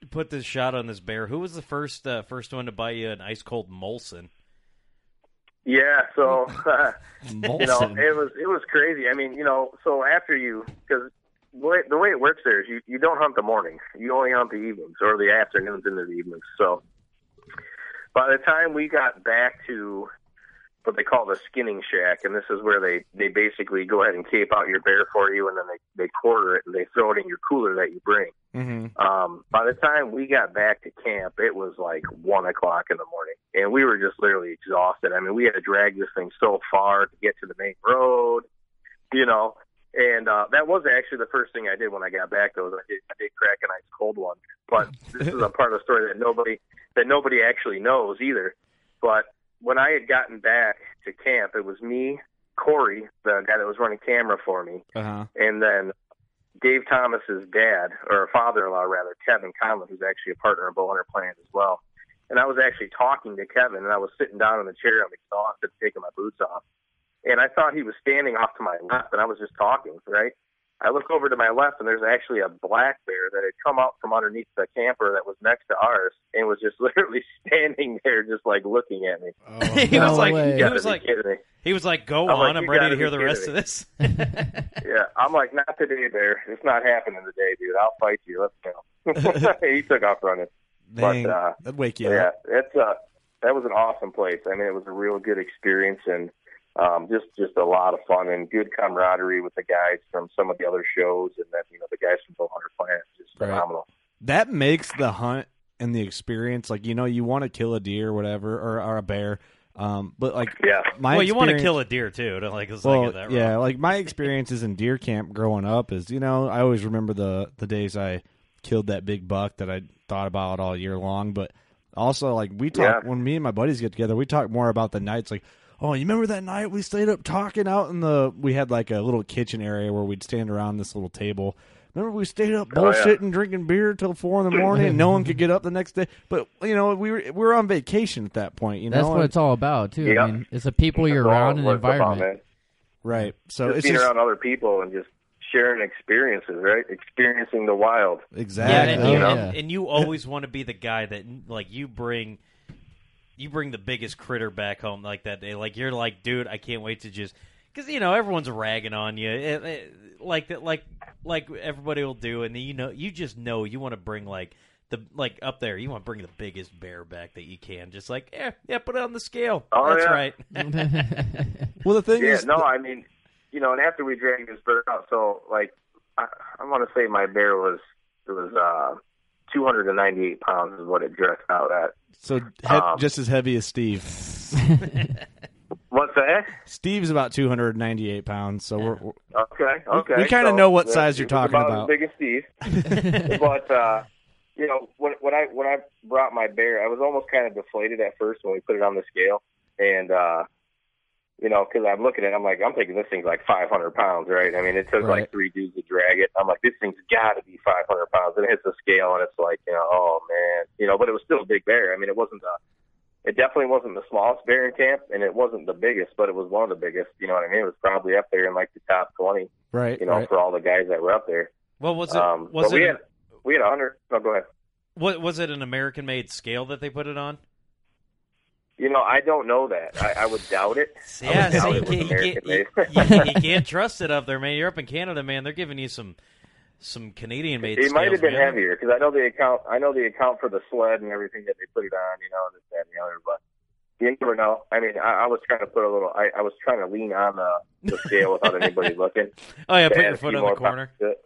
S3: put this shot on this bear, who was the first uh, first one to buy you an ice cold Molson?
S6: Yeah, so you know,
S4: Molson.
S6: it was it was crazy. I mean, you know, so after you because the way, the way it works there is you you don't hunt the mornings, you only hunt the evenings or the afternoons into the evenings. So by the time we got back to what they call the skinning shack, and this is where they they basically go ahead and cape out your bear for you, and then they they quarter it and they throw it in your cooler that you bring.
S4: hmm
S6: Um, by the time we got back to camp, it was like one o'clock in the morning, and we were just literally exhausted. I mean, we had to drag this thing so far to get to the main road, you know. And uh, that was actually the first thing I did when I got back. Though, I did, I did crack an ice cold one. But this is a part of the story that nobody that nobody actually knows either. But when I had gotten back to camp, it was me, Corey, the guy that was running camera for me,
S4: Uh huh.
S6: and then Dave Thomas's dad, or father-in-law rather, Kevin Conlon, who's actually a partner in Bowhunter Planet as well. And I was actually talking to Kevin, and I was sitting down in the chair. I'm exhausted, taking my boots off, and I thought he was standing off to my left, and I was just talking, right? I look over to my left, and there's actually a black bear that had come out from underneath the camper that was next to ours, and was just literally standing there, just like looking at me.
S3: he
S5: no
S3: was like,
S5: way.
S6: You
S3: he was like,
S6: kidding me.
S3: he was like, go
S6: I'm
S3: on,
S6: like,
S3: I'm ready
S6: gotta
S3: hear the rest
S6: kidding
S3: of this.
S6: Yeah, I'm like, not today, Bear. It's not happening today, dude. I'll fight you. Let's go. he took off running.
S4: Dang,
S6: But, uh,
S4: that'd wake you
S6: Yeah,
S4: up.
S6: it's uh that was an awesome place. I mean, it was a real good experience and um, just just a lot of fun and good camaraderie with the guys from some of the other shows and then you know the guys from Bowhunter Planet. Just
S4: Right.
S6: phenomenal.
S4: That makes the hunt and the experience like you know you want to kill a deer or whatever or, or a bear. Um, but like
S6: Yeah.
S4: my
S3: well, you want to kill a deer too. Don't like,
S4: well,
S3: get that wrong.
S4: yeah, like my experiences in deer camp growing up is, you know, I always remember the the days I killed that big buck that I thought about all year long. But also, like we talk
S6: Yeah.
S4: when me and my buddies get together, we talk more about the nights. Like, oh, you remember that night we stayed up talking out in the? We had like a little kitchen area where we'd stand around this little table. Remember we stayed up
S6: Oh, yeah.
S4: bullshitting, drinking beer till four in the morning, and no one could get up the next day. But you know, we were we were on vacation at that point. You know,
S5: That's what
S4: and-
S5: it's all about too.
S6: Yeah.
S5: I mean, it's the people you're
S6: That's
S5: around and the
S6: what about,
S5: environment.
S6: man.
S4: right. So
S6: just
S4: it's
S6: being
S4: just
S6: around other people and just sharing experiences, right? Experiencing the wild.
S3: Yeah,
S4: exactly.
S3: and,
S5: Oh,
S3: you,
S5: yeah.
S3: and, and you always want to be the guy that like you bring you bring the biggest critter back home like that day. Like you're like, dude, I can't wait to just because you know everyone's ragging on you, It- it- like that, like like everybody will do, and you know you just know you want to bring like the like up there. You want to bring the biggest bear back that you can. Just like, yeah, yeah, put it on the scale.
S6: Oh,
S3: That's
S6: yeah.
S3: right.
S4: well, the thing
S6: Yeah,
S4: is,
S6: no, I mean, you know, and after we dragged this bird out, so like, I, I want to say my bear was it was uh 298 pounds is what it dressed out at.
S4: So he-
S6: Um,
S4: just as heavy as Steve.
S6: What's that?
S4: Steve's about 298 pounds, so we're, we're
S6: Okay, okay.
S4: we kinda
S6: So,
S4: know what size you're talking about.
S6: As big as Steve, but uh, you know, when when I when I brought my bear, I was almost kind of deflated at first when we put it on the scale, and uh, you know, because I'm looking at, it, I'm like, I'm thinking this thing's like 500 pounds, right? I mean, it took
S4: Right.
S6: like three dudes to drag it. I'm like, this thing's got to be 500 pounds, and it hits the scale, and it's like, you know, oh man, you know, but it was still a big bear. I mean, it wasn't the it definitely wasn't the smallest bear in camp, and it wasn't the biggest, but it was one of the biggest. You know what I mean? It was probably up there in like the top twenty.
S4: right.
S6: You know,
S4: right.
S6: for all the guys that were up there.
S3: Well, was it
S6: Um,
S3: was
S6: but we had we had hundred. No, go ahead.
S3: what was it an American made scale that they put it on?
S6: You know, I don't know that. I, I would doubt it.
S3: Yeah, see,
S6: it was
S3: you, can't, you, you- you can't trust it up there, man. You're up in Canada, man. They're giving you some some Canadian made.
S6: It might have been
S3: man.
S6: heavier because I know the account. I know the account for the sled and everything that they put it on. You know, and this that and the other. But you never know. I mean, I, I was trying to put a little. I, I was trying to lean on the, the scale without anybody looking.
S3: Oh yeah, put your foot on the corner.
S6: it.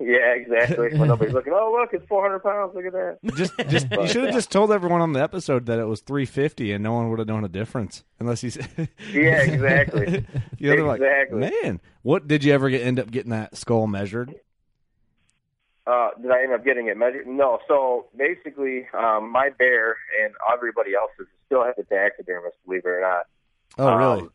S6: Yeah, exactly. When nobody's looking. Oh, look, it's 400 pounds. Look at that.
S4: Just, just you should have just told everyone on the episode that it was 350, and no one would have known a difference unless he's.
S6: Yeah, exactly.
S4: other
S6: Exactly.
S4: like, man, what did you ever get, end up getting that skull measured?
S6: Uh, did I end up getting it measured? No. So basically, um, my bear and everybody else's still has a taxidermist, believe it or not.
S4: Oh, really?
S6: Um,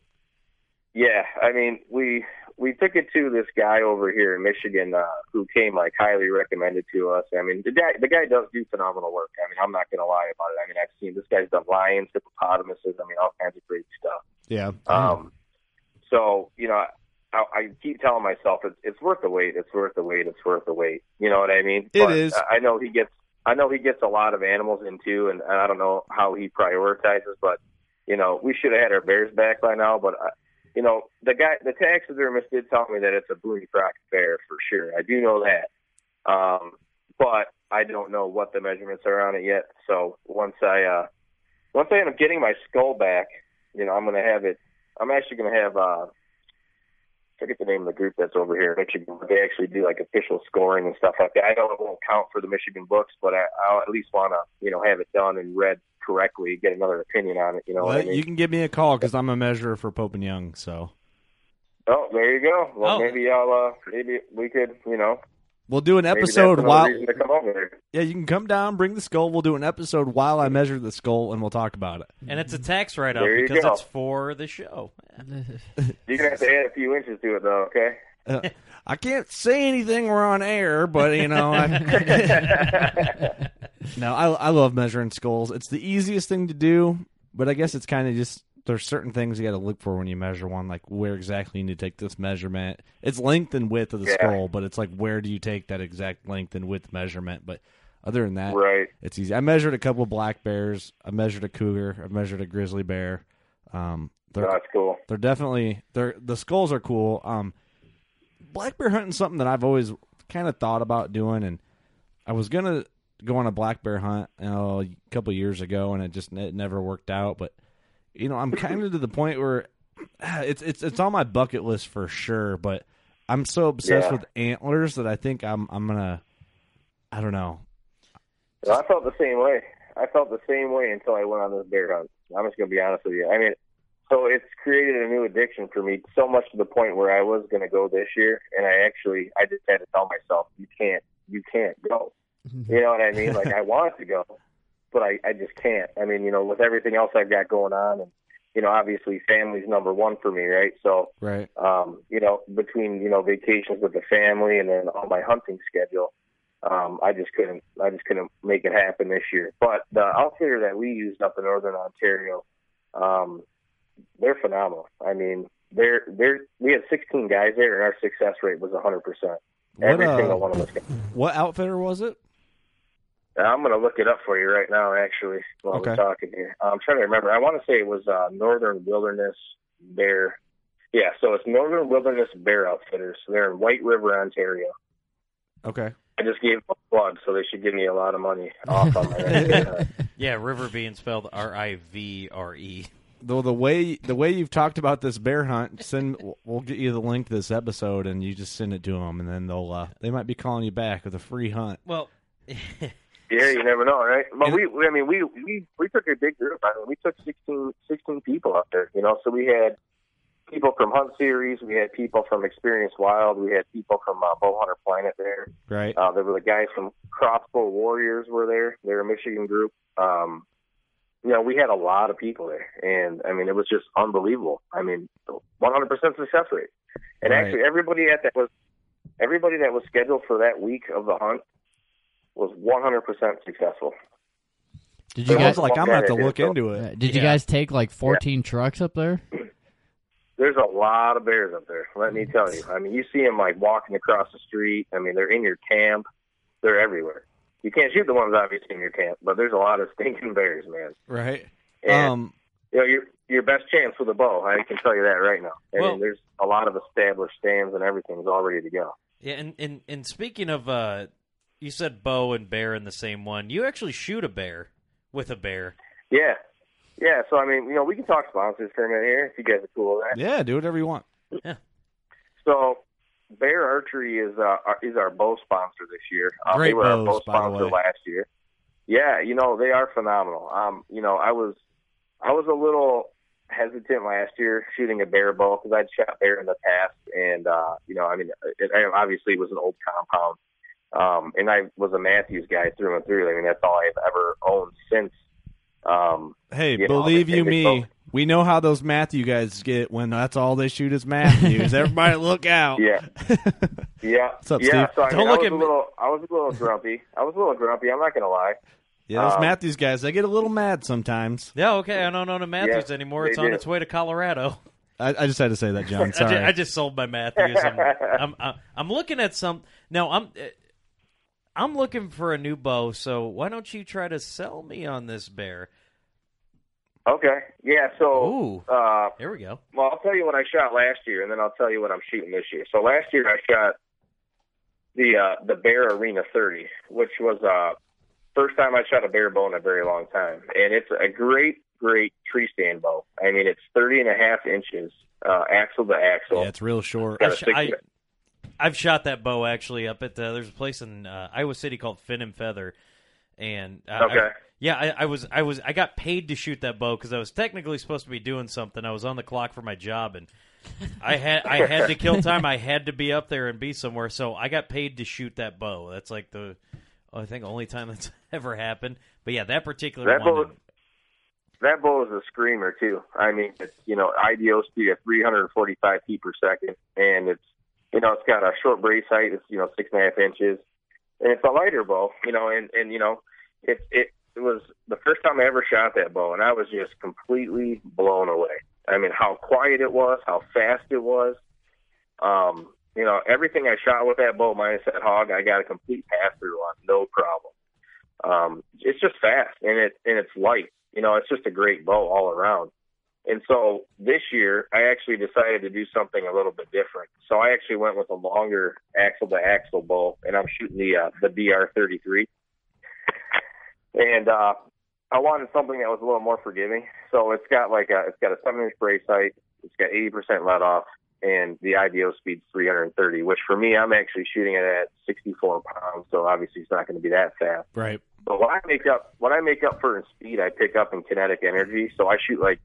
S6: yeah, I mean, we we took it to this guy over here in Michigan uh, who came like highly recommended to us. I mean, the guy the guy does do phenomenal work. I mean, I'm not gonna lie about it. I mean, I've seen this guy's done lions, hippopotamuses. I mean, all kinds of great stuff.
S4: yeah.
S6: Um, so you know, I, I keep telling myself it's it's worth the wait. It's worth the wait. It's worth the wait. You know what I mean?
S4: It
S6: It is. I know he gets. I know he gets a lot of animals in too, and, and I don't know how he prioritizes, but you know, we should have had our bears back by now. But you know, the guy, the taxidermist did tell me that it's a Boone Crockett bear for sure. I do know that. Um, but I don't know what the measurements are on it yet. So once I uh, once I end up getting my skull back, you know, I'm gonna have it. I'm actually gonna have. Uh, forget the name of the group that's over here in Michigan. They actually do like official scoring and stuff like that. I know it won't count for the Michigan books, but I, I'll at least want to, you know, have it done and read correctly, get another opinion on it. You know
S4: Well,
S6: what I mean?
S4: you can give me a call because I'm a measurer for Pope and Young. So
S6: Oh, there you go. Well,
S3: Oh.
S6: maybe I'll. Uh, maybe we could, you know,
S4: we'll do an episode while.
S6: reason to come over.
S4: Yeah, you can come down, bring the skull. We'll do an episode while I measure the skull, and we'll talk about it.
S3: And it's a tax write off because
S6: go.
S3: it's for the show.
S6: You're gonna have to add a few inches to it, though. Okay.
S4: Uh, I can't say anything. We're on air, but you know. I, no, I I love measuring skulls. It's the easiest thing to do, but I guess it's kind of just there's certain things you got to look for when you measure one, like where exactly you need to take this measurement. It's length and width of the
S6: Yeah.
S4: skull, but it's like where do you take that exact length and width measurement? But other than that,
S6: Right.
S4: it's easy. I measured a couple black bears. I measured a cougar. I measured a grizzly bear. Um, they're
S6: That's cool.
S4: they're definitely they're the skulls are cool. Um, black bear hunting something that I've always kind of thought about doing, and I was gonna go on a black bear hunt you know, a couple years ago, and it just it never worked out. But you know, I'm kind of to the point where it's it's it's on my bucket list for sure. But I'm so obsessed
S6: Yeah.
S4: with antlers that I think I'm I'm gonna I don't know.
S6: Well, I felt the same way. I felt the same way until I went on this bear hunt. I'm just gonna be honest with you. I mean, so it's created a new addiction for me, so much to the point where I was gonna go this year, and I actually, I just had to tell myself, you can't, you can't go. You know what I mean? Like I want to go, but I, I just can't. I mean, you know, with everything else I've got going on, and you know, obviously family's number one for me, right? So,
S4: Right.
S6: um, you know, between you know vacations with the family and then on my hunting schedule, um, I just couldn't, I just couldn't make it happen this year. But the outfitter that we used up in Northern Ontario, um, they're phenomenal. I mean, they're they're we had 16 guys there, and our success rate was 100 percent. Every
S4: uh,
S6: single one of us. got-
S4: What outfitter was it?
S6: I'm going to look it up for you right now, actually, while
S4: Okay.
S6: we're talking here. I'm trying to remember. I want to say it was uh, Northern Wilderness Bear. Yeah, so it's Northern Wilderness Bear Outfitters. They're in White River, Ontario.
S4: Okay.
S6: I just gave them a plug, so they should give me a lot of money off on my next bear hunt.
S3: Yeah, River being spelled R I V R E.
S4: Though the way the way you've talked about this bear hunt, send we'll get you the link to this episode, and you just send it to them, and then they'll uh, they might be calling you back with a free hunt.
S3: Well,
S6: Yeah, you never know, right? But we, we I mean, we we we took a big group. I mean, we took 16, 16 people up there. You know, so we had people from Hunt Series, we had people from Experience Wild, we had people from uh, Bowhunter Planet there.
S4: Right.
S6: Uh, there were the guys from Crossbow Warriors were there. They're a Michigan group. Um, you know, we had a lot of people there, and I mean, it was just unbelievable. I mean, 100% success rate. And
S4: Right.
S6: actually, everybody at that was everybody that was scheduled for that week of the hunt was 100% successful.
S5: Did you
S6: There
S5: guys
S4: like I'm
S6: one
S4: gonna have to look into it.
S5: did you guys take like 14 trucks up there?
S6: There's a lot of bears up there. Let me tell you. I mean, you see them like walking across the street. I mean, they're in your camp. They're everywhere. You can't shoot the ones obviously in your camp, but there's a lot of stinking bears, man.
S4: Right.
S6: And
S4: um.
S6: you know, your your best chance with a bow. I can tell you that right now. I
S3: Well-
S6: mean, there's a lot of established stands and everything's all ready to go.
S3: Yeah, and, and and speaking of, uh, you said bow and bear in the same one. You actually shoot a bear with a bear.
S6: Yeah, yeah. So I mean, you know, we can talk sponsors for a minute here if you guys are cool with that.
S4: Yeah, do whatever you want. Yeah.
S6: So, Bear Archery is uh, our- is our bow sponsor this year. Uh,
S4: Great
S6: they were our bow sponsor last year. Yeah, you know they are phenomenal. Um, you know, I was I was a little hesitant last year shooting a bear bow because I'd shot bear in the past, and uh, you know, I mean, it, it obviously was an old compound, um, and I was a Mathews guy through and through. I mean, that's all I've ever owned since. Um,
S4: Hey,
S6: you know,
S4: believe
S6: and
S4: you
S6: they
S4: me,
S6: both-
S4: we know how those Matthew guys get when that's all they shoot is Mathews. Everybody look out.
S6: Yeah. Yeah,
S4: What's up,
S6: yeah.
S4: Steve?
S6: So I,
S3: Don't
S6: mean, I
S3: look
S6: was
S3: at
S6: a
S3: me.
S6: little, I was a little grumpy. I was a little grumpy. I'm not gonna lie.
S4: Yeah, those
S6: Um,
S4: Mathews guys, they get a little mad sometimes.
S3: Yeah, okay. I don't own a Mathews
S6: Yeah,
S3: anymore. It's on
S6: do.
S3: its way to Colorado.
S4: I, I just had to say that, John.
S3: I ju-
S4: Sorry.
S3: I just sold my Mathews. I'm, I'm, I'm, I'm looking at some. No, I'm. I'm looking for a new bow. So why don't you try to sell me on this bear?
S6: Okay. Yeah. So,
S3: Ooh.
S6: uh,
S3: Here we go.
S6: well, I'll tell you what I shot last year, and then I'll tell you what I'm shooting this year. So last year I shot the uh, the Bear Arena 30, which was uh first time I shot a bear bow in a very long time, and it's a great, great tree stand bow. I mean, it's 30 and a half inches, uh, axle to axle.
S4: yeah, it's real short.
S6: Got
S3: I
S6: a
S3: sh- I, I've shot that bow actually up at the, there's a place in uh, Iowa City called Fin and Feather, and uh, I-
S6: Okay.
S3: yeah, I, I was I was I got paid to shoot that bow because I was technically supposed to be doing something. I was on the clock for my job, and I had I had to kill time. I had to be up there and be somewhere, so I got paid to shoot that bow. That's like the I think only time that's ever happened. But yeah, that particular
S6: That
S3: one.
S6: bow- that bow is a screamer too. I mean, it's you know IBO speed at 345 feet per second, and it's you know it's got a short brace height. It's you know six and a half inches, and it's a lighter bow. You know, and and you know it it it was the first time I ever shot that bow, and I was just completely blown away. I mean, how quiet it was, how fast it was. Um, you know, everything I shot with that bow minus that hog, I got a complete pass through on, no problem. Um, it's just fast and it and it's light. You know, it's just a great bow all around. And so this year, I actually decided to do something a little bit different. So I actually went with a longer axle to axle bow, and I'm shooting the uh, the BR33. And uh, I wanted something that was a little more forgiving. So it's got like a it's got a seven inch brace height. It's got 80% let off, and the IBO speed's 330. Which for me, I'm actually shooting it at 64 pounds. So obviously, it's not going to be that fast.
S4: Right.
S6: But what I make up, what I make up for in speed, I pick up in kinetic energy. So I shoot like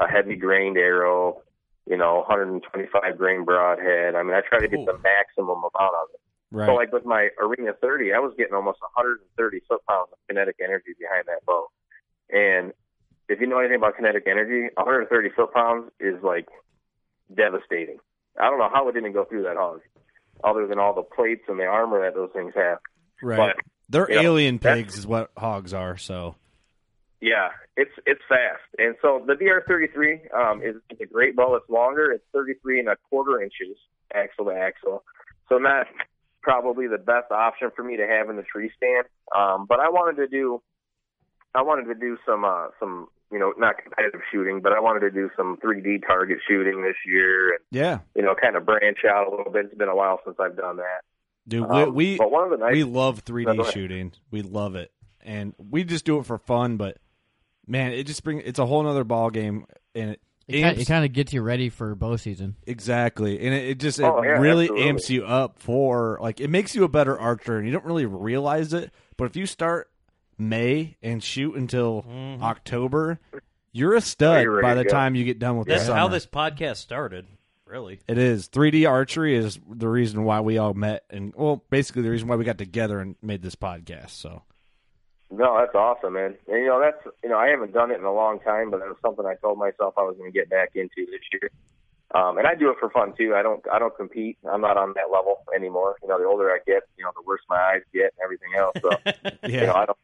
S6: a heavy grained arrow, you know, 125 grain broadhead. I mean, I try to get the maximum amount of it.
S4: Right.
S6: So like with my Arena 30, I was getting almost 130 foot pounds of kinetic energy behind that bow. And if you know anything about kinetic energy, 130 foot pounds is like devastating. I don't know how it didn't go through that hog, other than all the plates and the armor that those things have.
S4: right.
S6: But
S4: They're
S6: you know,
S4: alien pigs, is what hogs are. So
S6: Yeah, it's it's fast, and so the BR33 um, is a great bow. It's longer. It's 33 and a quarter inches axle to axle, so not probably the best option for me to have in the tree stand. Um, but I wanted to do, I wanted to do some uh, some you know not competitive shooting, but I wanted to do some 3D target shooting this year, and
S4: yeah,
S6: you know kind of branch out a little bit. It's been a while since I've done that.
S4: dude,
S6: Um,
S4: we we,
S6: but one of the nice,
S4: we love 3D
S6: go
S4: shooting. We love it, and we just do it for fun. But man, it just brings it's a whole nother ball game, and it,
S5: It, kind,
S4: amps-
S5: it kind of gets you ready for bow season.
S4: Exactly, and it, it just it
S6: Oh, yeah,
S4: really
S6: absolutely.
S4: amps you up for like it makes you a better archer, and you don't really realize it. But if you start May and shoot until mm-hmm. October, you're a stud
S6: you're
S4: by the
S6: go.
S4: time you get done with
S3: this.
S4: That's
S3: how this podcast started. Really.
S4: It is 3D archery is the reason why we all met, and well, basically the reason why we got together and made this podcast. So
S6: No, that's awesome, man. And you know, that's you know, I haven't done it in a long time, but that was something I told myself I was going to get back into this year. Um, and I do it for fun too. I don't, I don't compete. I'm not on that level anymore. You know, the older I get, you know, the worse my eyes get and everything else. So, you know, I don't,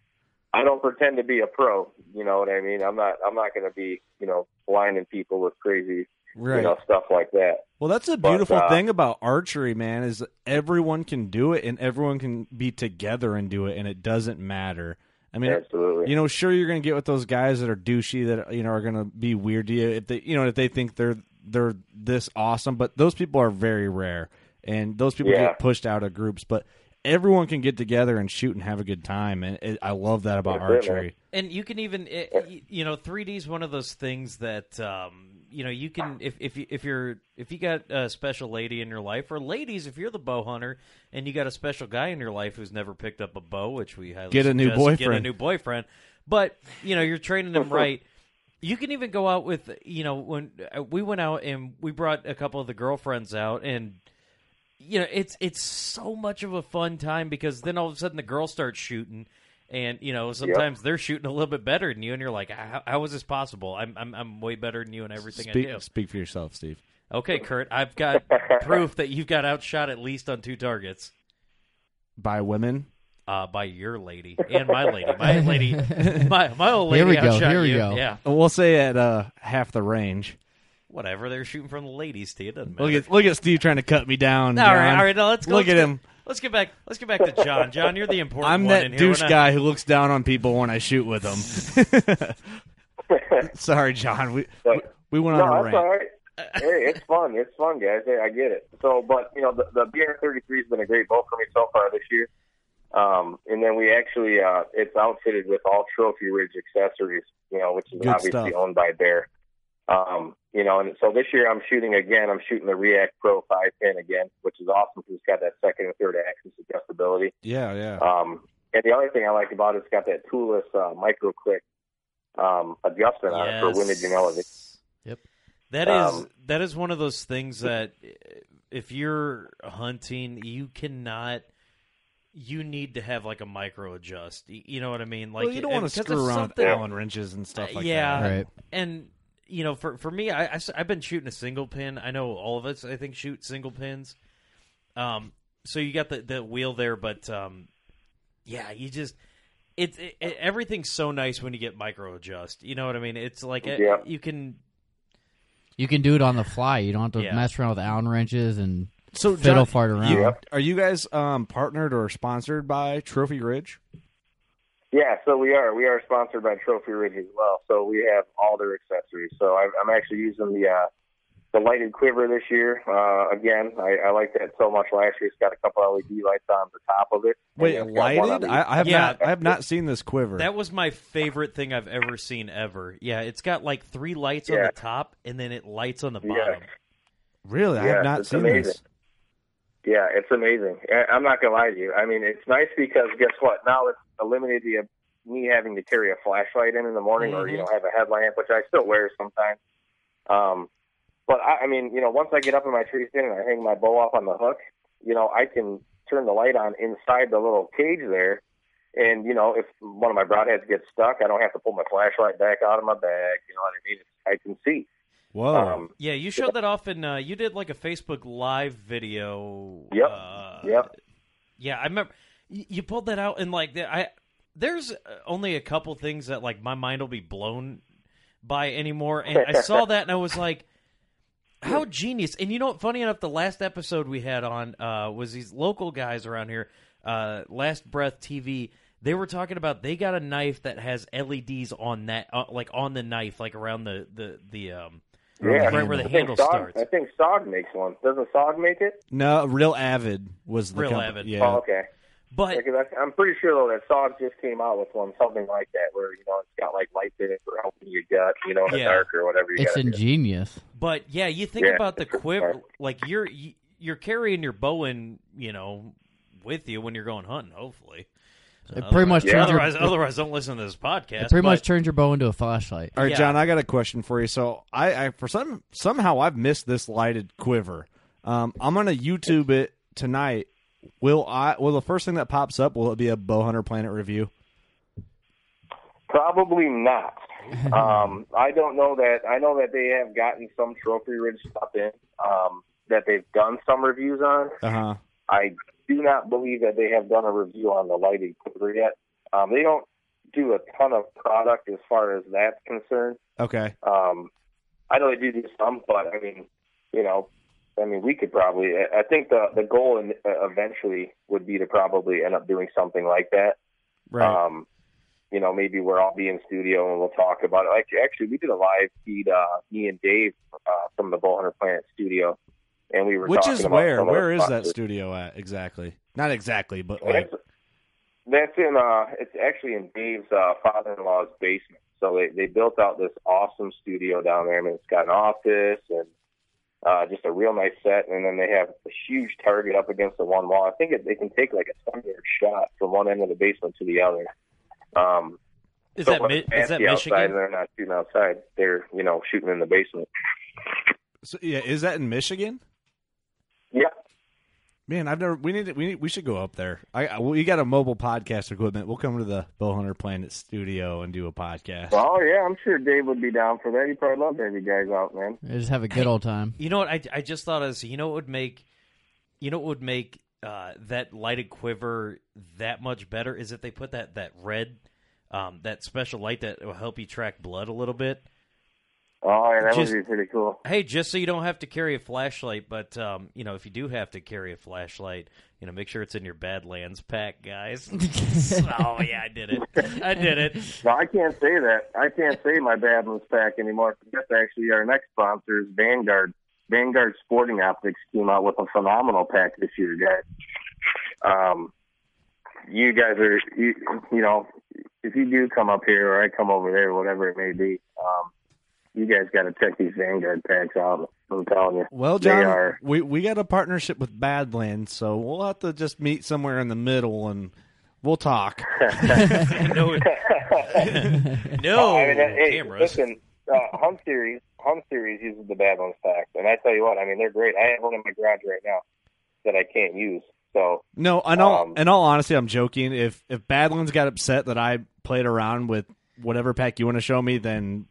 S6: I don't pretend to be a pro. You know what I mean? I'm not, I'm not going to be, you know, blinding people with crazy,
S4: right.
S6: you know, stuff like that.
S4: Well, that's the
S6: But,
S4: beautiful
S6: uh,
S4: thing about archery, man, is everyone can do it and everyone can be together and do it, and it doesn't matter. I mean,
S6: Absolutely.
S4: You know, sure you're going to get with those guys that are douchey that you know are going to be weird to you if they you know if they think they're they're this awesome, but those people are very rare, and those people
S6: Yeah.
S4: get pushed out of groups. But everyone can get together and shoot and have a good time, and it, I love that about
S6: That's it,
S4: archery.
S3: And you can even, it, you know, 3D is one of those things that, um, you know, you can if if you, if you're if you got a special lady in your life, or ladies, if you're the bow hunter and you got a special guy in your life who's never picked up a bow, which we highly
S4: Get a new
S3: boyfriend, get a new boyfriend. But you know, you're training them right. You can even go out with, you know, when uh, we went out and we brought a couple of the girlfriends out and you know it's it's so much of a fun time because then all of a sudden the girls start shooting and you know sometimes they're shooting a little bit better than you and you're like how, how is this possible I'm, I'm i'm way better than you in everything
S4: Speak
S3: i do
S4: speak for yourself, Steve.
S3: okay kurt i've got proof that you've got outshot at least on two targets
S4: By women,
S3: uh, by your lady and my lady my lady my, my old lady
S5: Here we go. Here we
S3: you.
S5: go.
S3: Yeah,
S4: we'll say at uh, half the range.
S3: whatever they're shooting from the ladies to it doesn't matter
S4: Look at look at Steve trying to cut me down.
S3: all right
S4: John.
S3: all right now let's go
S4: Look
S3: let's
S4: at
S3: go-
S4: him.
S3: Let's get back let's get back to john john you're the important
S4: I'm
S3: one in
S4: that
S3: here.
S4: Douche
S3: not-
S4: guy who looks down on people when I shoot with them. Sorry, John. We
S6: But-
S4: we went
S6: no,
S4: on a
S6: that's
S4: rant.
S6: all right. hey, it's fun. It's fun, guys. Hey, I get it. So, but you know, the, the BR33 has been a great bow for me so far this year. Um, and then we actually, uh, it's outfitted with all Trophy Ridge accessories, you know, which is
S4: Good
S6: obviously
S4: stuff.
S6: owned by Bear. Um, you know, and so this year I'm shooting again. I'm shooting the React Pro 5 pin again, which is awesome because it's got that second and third axis adjustability.
S4: Yeah, yeah.
S6: Um, and the other thing I like about it, it's got that toolless uh, micro click um, adjustment on it for windage and elevation.
S3: Yep. That is
S6: Um,
S3: that is one of those things that uh, if you're hunting, you cannot. You need to have like a micro adjust. You know what I mean? Like
S4: well, you don't want to
S3: because
S4: screw around with Allen wrenches and stuff like
S3: yeah,
S4: that.
S5: Right.
S3: and you know, for for me, I, I have been shooting a single pin. I know all of us, I think, shoot single pins. Um, so you got the the wheel there, but um, yeah, you just it's it, it, everything's so nice when you get micro adjust. You know what I mean? It's like
S6: Yeah.
S3: you can
S5: You can do it on the fly. You don't have to
S3: Yeah.
S5: mess around with Allen wrenches and
S4: So,
S5: fiddle
S4: John,
S5: fart around.
S4: you- are you guys um, partnered or sponsored by Trophy Ridge?
S6: Yeah, so we are. We are sponsored by Trophy Ridge as well. So we have all their accessories. So I, I'm actually using the uh, the lighted quiver this year. Uh, again, I, I like that so much. Last year, it's got a couple LED lights on the top of it.
S4: Wait,
S6: it's got one on
S4: lighted? I, I have
S3: Yeah.
S4: not. I have not seen this quiver.
S3: That was my favorite thing I've ever seen ever. Yeah, it's got like three lights on the top and then it lights on the
S6: Yeah.
S3: bottom.
S4: really, I have not seen
S6: amazing.
S4: this.
S6: Yeah, it's amazing. I- I'm not gonna lie to you. I mean, it's nice because guess what? Now it's eliminated the me having to carry a flashlight in in the morning, or you
S3: Mhm.
S6: know, have a headlamp, which I still wear sometimes. Um, but I, I mean, you know, once I get up in my tree stand and I hang my bow up on the hook, you know, I can turn the light on inside the little cage there. And you know, if one of my broadheads gets stuck, I don't have to pull my flashlight back out of my bag. You know what I mean? It's, I can see.
S4: Whoa.
S6: Um,
S3: Yeah, you showed that off in uh, you did like a Facebook live video.
S6: Yep.
S3: Uh,
S6: Yep.
S3: Yeah, I remember you pulled that out and like I there's uh, only a couple things that like my mind will be blown by anymore and I saw that and I was like how genius. And you know what funny enough the last episode we had on uh was these local guys around here uh Last Breath TV they were talking about they got a knife that has LEDs on that uh, like on the knife like around the the the um
S6: yeah,
S3: right where the
S6: I think
S3: handle
S6: Sog,
S3: starts.
S6: I think Sog makes one. Doesn't Sog make it?
S4: no, Real Avid was the
S3: Real
S4: company.
S3: Avid.
S4: Yeah.
S6: Oh, okay.
S3: But
S6: Because I, I'm pretty sure though that Sog just came out with one, something like that, where you know it's got like lights in it for helping your gut, you know, in the dark or whatever. You
S5: It's
S6: do.
S5: ingenious.
S3: But yeah, you think
S6: Yeah,
S3: about the quiver, like you're you- you're carrying your bow in, you know, with you when you're going hunting. Hopefully,
S5: It pretty much
S6: Yeah.
S5: turns your,
S3: otherwise, otherwise, don't listen to this podcast.
S5: it pretty much turns your bow into a flashlight.
S4: All right,
S3: Yeah.
S4: John, I got a question for you. So I, I for some somehow I've missed this lighted quiver. Um, I'm gonna YouTube it tonight. Will I? Will the first thing that pops up will it be a Bowhunter Planet review?
S6: Probably not. um, I don't know that. I know that they have gotten some Trophy Ridge stuff in um, that they've done some reviews on.
S4: Uh huh.
S6: I do not believe that they have done a review on the lighted quiver yet. Um, they don't do a ton of product as far as that's concerned.
S4: Okay.
S6: Um, I know they do do some, but I mean, you know, I mean, we could probably. I think the the goal in, uh, eventually would be to probably end up doing something like that.
S4: Right.
S6: Um, you know, maybe where I'll be in studio and we'll talk about it. Like actually, we did a live feed, uh, me and Dave uh, from the Bowhunter Planet studio, and we were
S4: Which
S6: talking
S4: is
S6: about
S4: where?
S6: some of
S4: Where is that studio at exactly? Not exactly, but like
S6: That's, that's in uh it's actually in Dave's uh father in law's basement. So they they built out this awesome studio down there. I mean it's got an office and uh just a real nice set and then they have a huge target up against the one wall. I think it, they can take like a twenty yard shot from one end of the basement to the other. Um
S3: Is
S6: so
S3: that Mi- is that
S6: fancy outside
S3: Michigan?
S6: and they're not shooting outside. They're, you know, shooting in the basement.
S4: so, yeah, is that in Michigan?
S6: Yeah.
S4: Man, I've never. We need. To, we need, we should go up there. I I- we got a mobile podcast equipment. We'll come to the Bowhunter Planet studio and do a podcast.
S6: Oh yeah, I'm sure Dave would be down for that. He'd probably love to have you guys out, man.
S5: Just have a good old time.
S3: You know what? I, I just thought as you know what would make you know what would make uh, that lighted quiver that much better is if they put that that red um, that special light that will help you track blood a little bit.
S6: Oh yeah, that
S3: Just-
S6: would be pretty cool.
S3: Hey, just so you don't have to carry a flashlight, but um, you know if you do have to carry a flashlight, you know make sure it's in your Badlands pack, guys. oh yeah, I did it. I did it.
S6: No, I can't say that. I can't say my Badlands pack anymore. That's actually our next sponsor is Vanguard. Vanguard Sporting Optics came out with a phenomenal pack this year, guys. Um, you guys are, you, you know, if you do come up here or I come over there, whatever it may be, um, you guys got to check these Vanguard packs out. I'm telling you.
S4: Well,
S6: they
S4: John,
S6: are.
S4: we we got a partnership with Badlands, so we'll have to just meet somewhere in the middle and we'll talk.
S3: no, no
S6: I mean, hey,
S3: cameras.
S6: listen, uh, Hunt Series, Hunt Series uses the Badlands pack, and I tell you what, I mean, they're great. I have one in my garage right now that I can't use. So
S4: No, in all
S6: Um,
S4: in all honesty, I'm joking. If if Badlands got upset that I played around with whatever pack you want to show me, then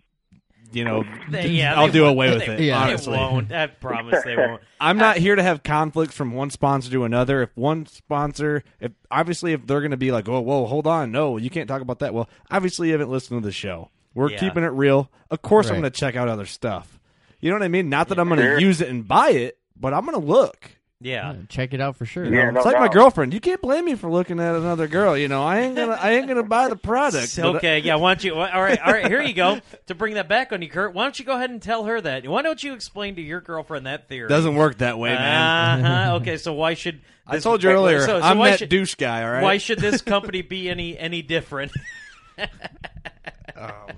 S4: you know
S3: They- yeah,
S4: I'll
S3: they
S4: do
S3: won't-
S4: away with
S3: they-
S4: it.
S3: they
S4: honestly,
S3: won't. I promise they won't.
S4: I'm not uh, here to have conflicts from one sponsor to another. If one sponsor, if obviously if they're going to be like, oh, whoa, hold on, no, you can't talk about that. Well, obviously you haven't listened to the show. We're
S3: Yeah.
S4: keeping it real. Of course, I'm
S5: Right.
S4: going to check out other stuff. You know what I mean? Not that I'm going to
S6: Sure.
S4: use it and buy it, but I'm going to look.
S3: Yeah.
S5: Check it out for sure.
S6: Yeah, no
S4: it's like my
S6: doubt.
S4: girlfriend. You can't blame me for looking at another girl. You know, I ain't gonna, I ain't gonna buy the product. but-
S3: Okay, yeah. Why don't you? All right, all right. Here you go. To bring that back on you, Kurt. Why don't you go ahead and tell her that? Why don't you explain to your girlfriend that theory?
S4: doesn't work that way, man.
S3: Uh-huh. Okay, so why should
S4: I
S3: this-
S4: told you earlier,
S3: So, so
S4: I'm
S3: why
S4: that
S3: should,
S4: douche guy. All right.
S3: Why should this company be any any different?
S4: oh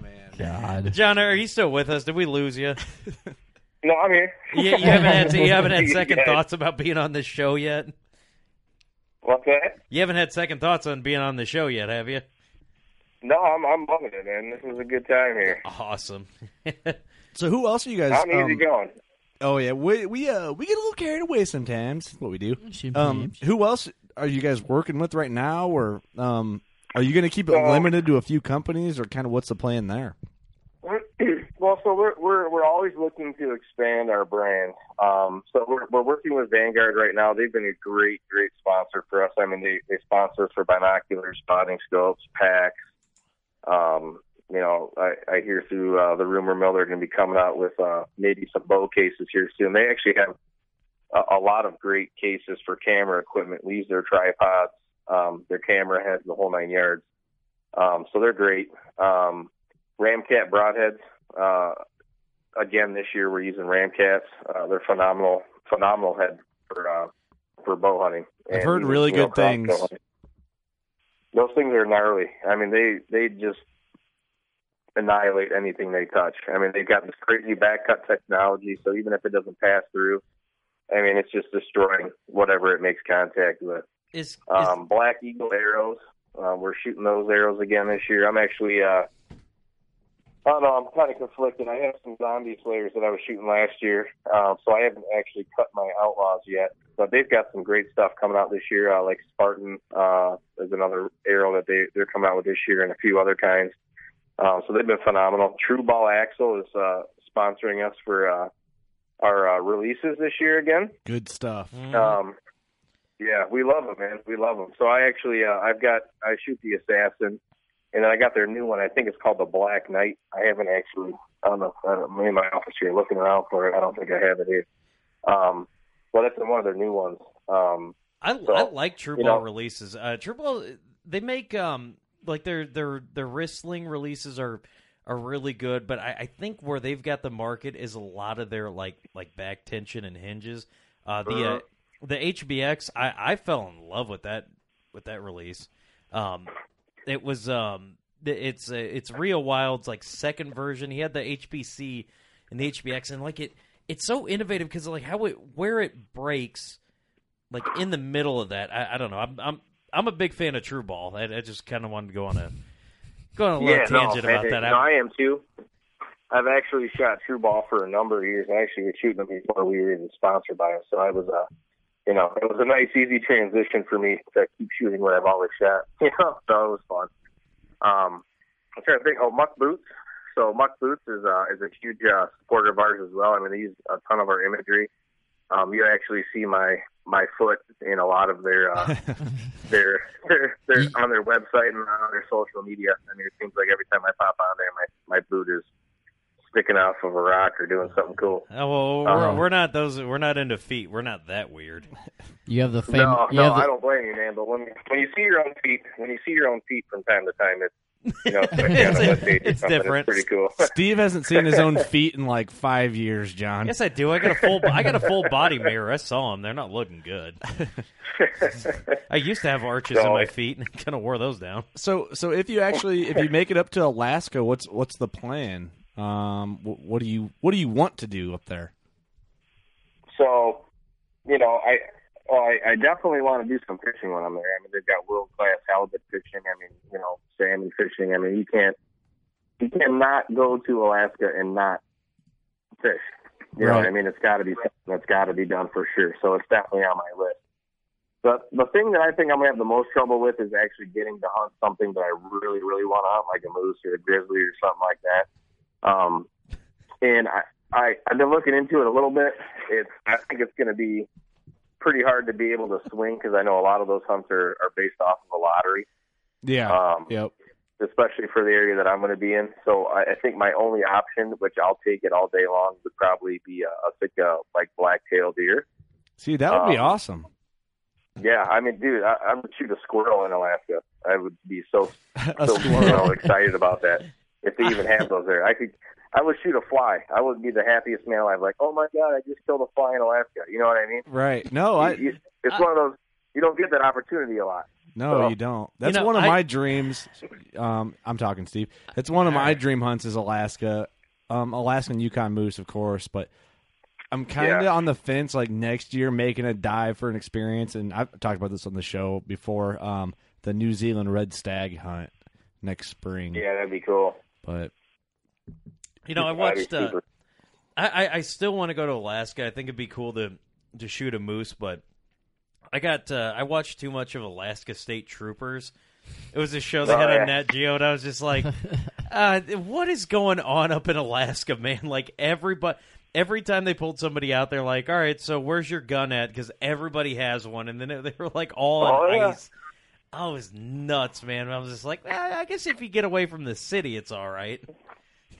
S4: man.
S5: God.
S3: John, are you still with us? Did we lose you?
S6: No, I'm here.
S3: You, you haven't had you haven't had second
S6: guys-
S3: thoughts about being on this show yet.
S6: What's that?
S3: You haven't had second thoughts on being on the show yet, have you?
S6: No, I'm I'm loving it, man. This is a good time here.
S3: Awesome.
S4: So who else are you guys?
S6: I'm easy
S4: um,
S6: going.
S4: Oh yeah, we we uh we get a little carried away sometimes. That's what we do. Um, who else are you guys working with right now, or um, are you going to keep it
S6: So-
S4: limited to a few companies, or kind of what's the plan there?
S6: well, so we're we're we're always looking to expand our brand. Um, so we're we're working with Vanguard right now. They've been a great great sponsor for us. I mean, they they sponsor us for binoculars, spotting scopes, packs. Um, you know, I, I hear through uh, the rumor mill they're going to be coming out with uh, maybe some bow cases here soon. They actually have a, a lot of great cases for camera equipment. Use their tripods, um, their camera heads, the whole nine yards. Um, so they're great. Um, Ramcat broadheads. Uh, again, this year we're using Ramcats. Uh, they're phenomenal, phenomenal head for uh, for bow hunting.
S4: I've
S6: And
S4: heard
S6: even,
S4: really
S6: you know,
S4: good things.
S6: Those things are gnarly. I mean, they they just annihilate anything they touch. I mean, they've got this crazy back cut technology, so even if it doesn't pass through, I mean, it's just destroying whatever it makes contact with.
S3: Is, is
S6: Um, Black Eagle arrows. Uh, we're shooting those arrows again this year. I'm actually, uh, I don't know, I'm kind of conflicted. I have some zombie slayers that I was shooting last year, uh, so I haven't actually cut my outlaws yet. But they've got some great stuff coming out this year, uh, like Spartan uh, is another arrow that they, they're coming out with this year and a few other kinds. Um, so they've been phenomenal. True Ball Axle is uh, sponsoring us for uh, our uh, releases this year again.
S4: Good stuff.
S3: Mm-hmm.
S6: Um, yeah, we love them, man. We love them. So I actually, uh, I've got, I shoot the assassin, and then I got their new one. I think it's called the Black Knight. I haven't actually, I don't know, I don't, I'm in my office here looking around for it. I don't think I have it here. Um, well, that's one of their new ones. Um,
S3: I,
S6: So,
S3: I like True
S6: you
S3: Ball
S6: know-
S3: releases. Uh, True Ball, they make um, like their their their wrist sling releases are are really good, but I, I think where they've got the market is a lot of their like like back tension and hinges. Uh, the uh,
S6: Uh-huh.
S3: the HBX, I, I fell in love with that with that release. Um, it was um, it's uh, it's Reo Wilde's like second version. He had the HBC and the HBX, and like it it's so innovative because like how it where it breaks, like in the middle of that. I, I don't know. I'm I'm I'm a big fan of True Ball. I, I just kind of wanted to go on a go on a little
S6: yeah,
S3: tangent
S6: no,
S3: about that.
S6: No, I am too. I've actually shot true ball for a number of years. I actually was shooting them before we were even sponsored by them. So I was, uh, you know, it was a nice, easy transition for me to keep shooting what I've always shot. You know, so it was fun. Um, I'm trying to think. Oh, Muck Boots. So Muck Boots is uh, is a huge uh, supporter of ours as well. I mean, they use a ton of our imagery. Um, you actually see my my foot in a lot of their uh, their their their on their website and on their social media. I mean, it seems like every time I pop on there, my my boot is sticking off of a rock or doing something cool.
S3: Oh, well, we're,
S6: Um,
S3: we're not those. We're not into feet. We're not that weird.
S5: You have the fame.
S6: no,
S5: you
S6: no,
S5: have the,
S6: I don't blame you, man. But when when you see your own feet, when you see your own feet from time to time, it's you know, especially on a web page or
S3: It's different.
S6: It's pretty cool.
S4: Steve hasn't seen his own feet in like five years, John.
S3: Yes, I do. I got a full. I got a full body mirror. I saw them. They're not looking good. I used to have arches in my feet, and kind of wore those down.
S4: So, so if you actually if you make it up to Alaska, what's what's the plan? Um, wh- what do you what do you want to do up there?
S6: So, you know, I well, I, I definitely want to do some fishing when I'm there. I mean, they've got world class halibut fishing. I mean, you know, salmon fishing. I mean, you can't you cannot go to Alaska and not fish. You know what I mean? It's got to be something that's got to be done for sure. So it's definitely on my list. But the thing that I think I'm gonna have the most trouble with is actually getting to hunt something that I really, really want to hunt, like a moose or a grizzly or something like that. Um, and I, I I've been looking into it a little bit. It's I think it's going to be pretty hard to be able to swing because I know a lot of those hunts are, are based off of a lottery,
S4: Yeah.
S6: Um,
S4: yep.
S6: especially for the area that I'm going to be in. So I, I think my only option, which I'll take it all day long, would probably be a, a thick, uh, like black-tailed deer.
S4: See, that would be
S6: Um,
S4: awesome.
S6: Yeah, I mean, dude, I, I would shoot a squirrel in Alaska. I would be so so you know, excited about that. If they even have those there, I could. I would shoot a fly. I would be the happiest man alive. Like, oh my god, I just killed a fly in Alaska. You know what I mean?
S4: Right. No, I
S6: You- you- it's one of those. You don't get that opportunity a lot.
S4: no,
S6: So-
S4: you don't. That's
S6: know,
S4: one of
S6: I-
S4: my dreams. Um, I'm talking Steve. It's one of my dream hunts is Alaska, um, Alaskan Yukon moose, of course. But I'm kind of
S6: Yeah.
S4: on the fence. Like next year, making a dive for an experience, and I've talked about this on the show before. Um, the New Zealand red stag hunt next spring.
S6: Yeah, that'd be cool.
S4: But
S3: You know, I watched. Uh. I, I I still want to go to Alaska. I think it'd be cool to to shoot a moose, but I got uh, I watched too much of Alaska State Troopers. It was a show they
S7: Oh,
S3: had
S7: yeah.
S3: on Nat Geo, and I was just like, uh, "What is going on up in Alaska, man?" Like everybody, every time they pulled somebody out, they're like, "All right, so where's your gun at?" Because everybody has one, and then they were like all on
S6: Oh,
S3: ice. Oh, it was nuts, man. I was just like, eh, I guess if you get away from the city, it's all right.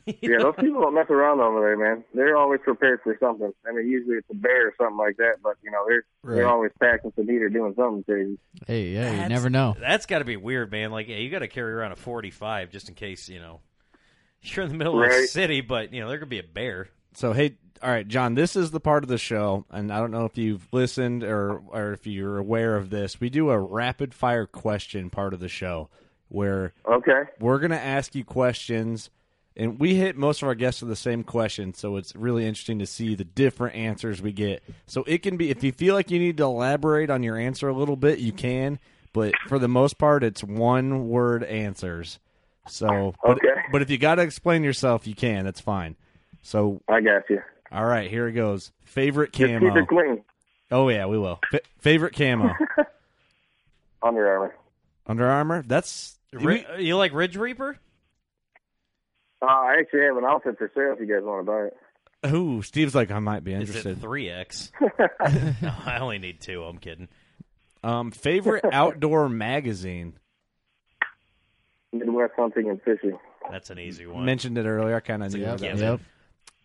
S6: yeah, those people don't mess around over there, man. They're always prepared for something. I mean, usually it's a bear or something like that, but you know, they're they're always packing some heat or doing something crazy.
S5: Hey, yeah, you never know.
S3: That's got to be weird, man. Like, yeah, you got to carry around a 45 just in case, you know, you're in the middle of the city, but, you know, there could be a bear.
S4: So hey, all right, John, this is the part of the show, and I don't know if you've listened or or if you're aware of this. We do a rapid fire question part of the show where
S6: okay,
S4: we're gonna ask you questions, and we hit most of our guests with the same question, so it's really interesting to see the different answers we get. So it can be if you feel like you need to elaborate on your answer a little bit, you can, but for the most part, it's one word answers. So, but,
S6: Okay.
S4: but if you got to explain yourself, you can. That's fine. So
S6: I got you.
S4: All right, here it goes. Favorite camo.
S6: Just
S4: camo.
S6: keep it clean.
S4: Oh yeah, we will. F- favorite camo.
S6: Under Armour.
S4: Under Armour. That's
S3: Ri- you like Ridge Reaper?
S6: Uh, I actually have an outfit for sale if you guys want to buy it.
S4: Ooh, Steve's like I might be
S3: Is
S4: interested.
S3: it 3X? no, I only need two. I'm kidding.
S4: Um, favorite outdoor magazine.
S6: Midwest hunting and fishing.
S3: That's an easy one.
S4: Mentioned it earlier. I kind of
S3: It's a
S4: knew.
S3: given.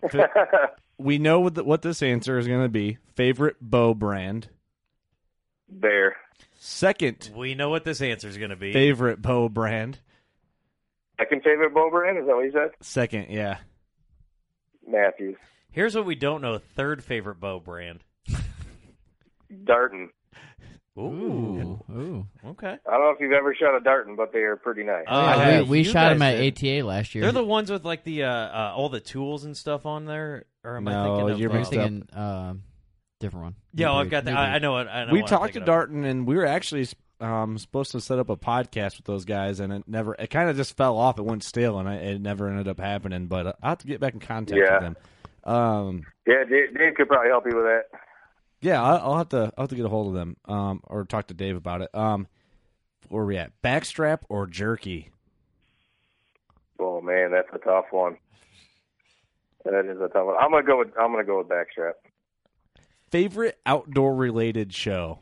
S4: That. Fa- we know what, the, what this answer is going to be. Favorite bow brand.
S6: Bear.
S4: Second
S3: We know what this answer is going to be.
S4: favorite bow brand.
S6: Second favorite bow brand is that what you said?
S4: Second, yeah.
S6: Mathews,
S3: Here's what we don't know: third favorite bow brand.
S6: Darton.
S3: Ooh,
S5: Ooh.
S3: okay.
S6: I don't know if you've ever shot a Darton, but they are pretty nice.
S3: Oh, I
S5: Yeah,
S3: have.
S5: we we shot
S3: them
S5: at
S3: did.
S5: ATA last year.
S3: They're the ones with like the uh, uh, all the tools and stuff on there. Or am I
S4: No,
S3: thinking of?
S4: you're
S3: uh,
S4: mixed up.
S5: thinking um, different one.
S3: Yeah,
S5: New
S3: well, I've got that. I, I know it. I know
S4: we
S3: what
S4: talked to
S3: thinking.
S4: Darton, and we were actually um, supposed to set up a podcast with those guys, and it never. It kind of just fell off. It went stale, and I, it never ended up happening. But uh, I will have to get back in contact
S6: Yeah.
S4: with them. Um,
S6: Yeah, Dave, Dave could probably help you with that.
S4: Yeah, I'll, I'll have to. I'll have to get a hold of them, um, or talk to Dave about it. Um, where we at? Backstrap or jerky?
S6: Oh man, that's a tough one. That is a tough one. I'm gonna go with I'm gonna go with backstrap.
S4: Favorite outdoor related show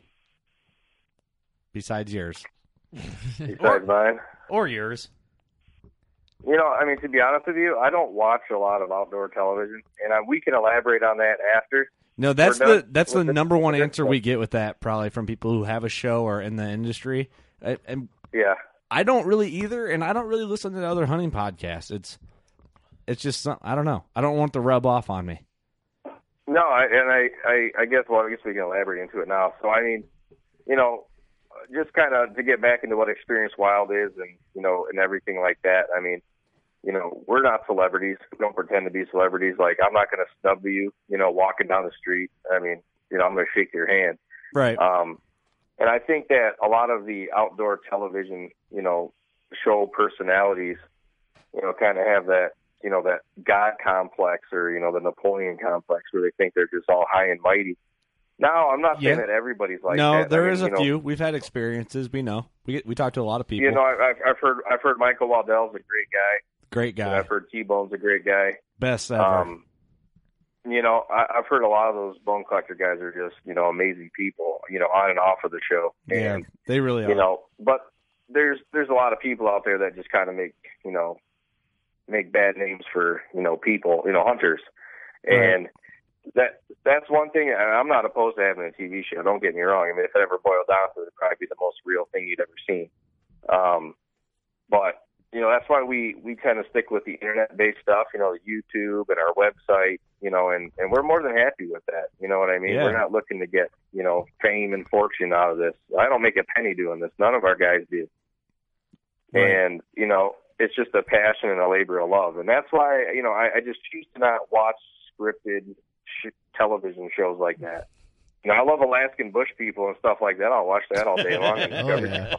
S4: besides yours?
S6: Besides mine.
S3: or yours.
S6: You know, I mean, to be honest with you, I don't watch a lot of outdoor television, and I, we can elaborate on that after.
S4: No, that's the that's the number one answer we get with that probably from people who have a show or in the industry. I, and
S6: Yeah,
S4: I don't really either, and I don't really listen to the other hunting podcasts. It's it's just some, I don't know. I don't want the rub off on me.
S6: no, I, and I, I, I guess well, I guess we can elaborate into it now. So, I mean, you know, just kind of to get back into what Experience Wild is, and you know, and everything like that. I mean, you know, we're not celebrities. We don't pretend to be celebrities. Like, I'm not going to snub you, you know, walking down the street. I mean, you know, I'm going to shake your hand.
S4: Right.
S6: Um, and I think that a lot of the outdoor television, you know, show personalities, you know, kind of have that, you know, that God complex or, you know, the Napoleon complex where they think they're just all high and mighty. Now, I'm not saying
S4: Yeah.
S6: that everybody's like
S4: no,
S6: that.
S4: there
S6: I mean,
S4: is
S6: you
S4: a
S6: know,
S4: few. We've had experiences. We know. We get, we talk to a lot of people.
S6: You know, I, I've, I've heard I've heard Michael Waddell's a great guy.
S4: Great guy.
S6: I've heard T Bone's a great guy.
S4: Best ever.
S6: Um, you know, I, I've heard a lot of those bone collector guys are just you know amazing people. You know, on and off of the show.
S4: yeah,
S6: And
S4: they really are.
S6: you know but there's there's a lot of people out there that just kind of make you know make bad names for you know people you know hunters
S4: Right.
S6: and that that's one thing and i'm not opposed to having a tv show don't get me wrong i mean if it ever boiled down to it it'd probably be the most real thing you'd ever seen um but you know that's why we we kind of stick with the internet based stuff you know youtube and our website you know and and we're more than happy with that you know what i mean?
S4: Yeah.
S6: we're not looking to get you know fame and fortune out of this. I don't make a penny doing this. None of our guys do.
S4: Right.
S6: and you know it's just a passion and a labor of love. And that's why you know i, I just choose to not watch scripted sh- television shows like that. You know i love alaskan bush people and stuff like that. I'll watch that all day long.
S5: Oh, yeah.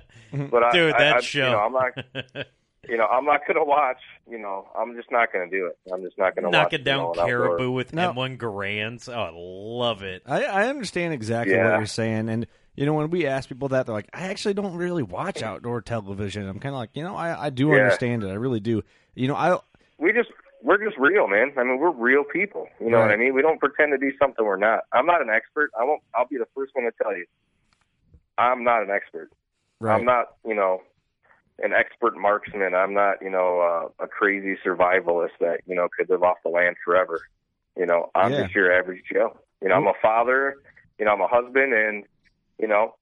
S6: But I,
S3: Dude,
S6: I,
S3: that
S6: I,
S3: show.
S6: you know i'm not you know, I'm not gonna watch. You know, I'm just not gonna do it. I'm just not gonna watch,
S3: Knocking
S6: you
S3: down
S6: know, an outdoor-
S3: caribou with
S4: No.
S3: M1 Garands. Oh, I love it.
S4: I, I understand exactly what you're saying, and you know when we ask people that, they're like, "I actually don't really watch outdoor television." I'm kind of like, you know, I, I do
S6: Yeah.
S4: understand it. I really do. You know, I
S6: We just we're just real, man. I mean, we're real people. You know what I mean? We don't pretend to be something we're not. I'm not an expert. I won't. I'll be the first one to tell you. I'm not an expert.
S4: right.
S6: I'm not, you know, an expert marksman. I'm not, you know, uh, a crazy survivalist that you know could live off the land forever. You know, I'm
S4: Yeah.
S6: just your average Joe. You know, I'm a father. You know, I'm a husband, and you know,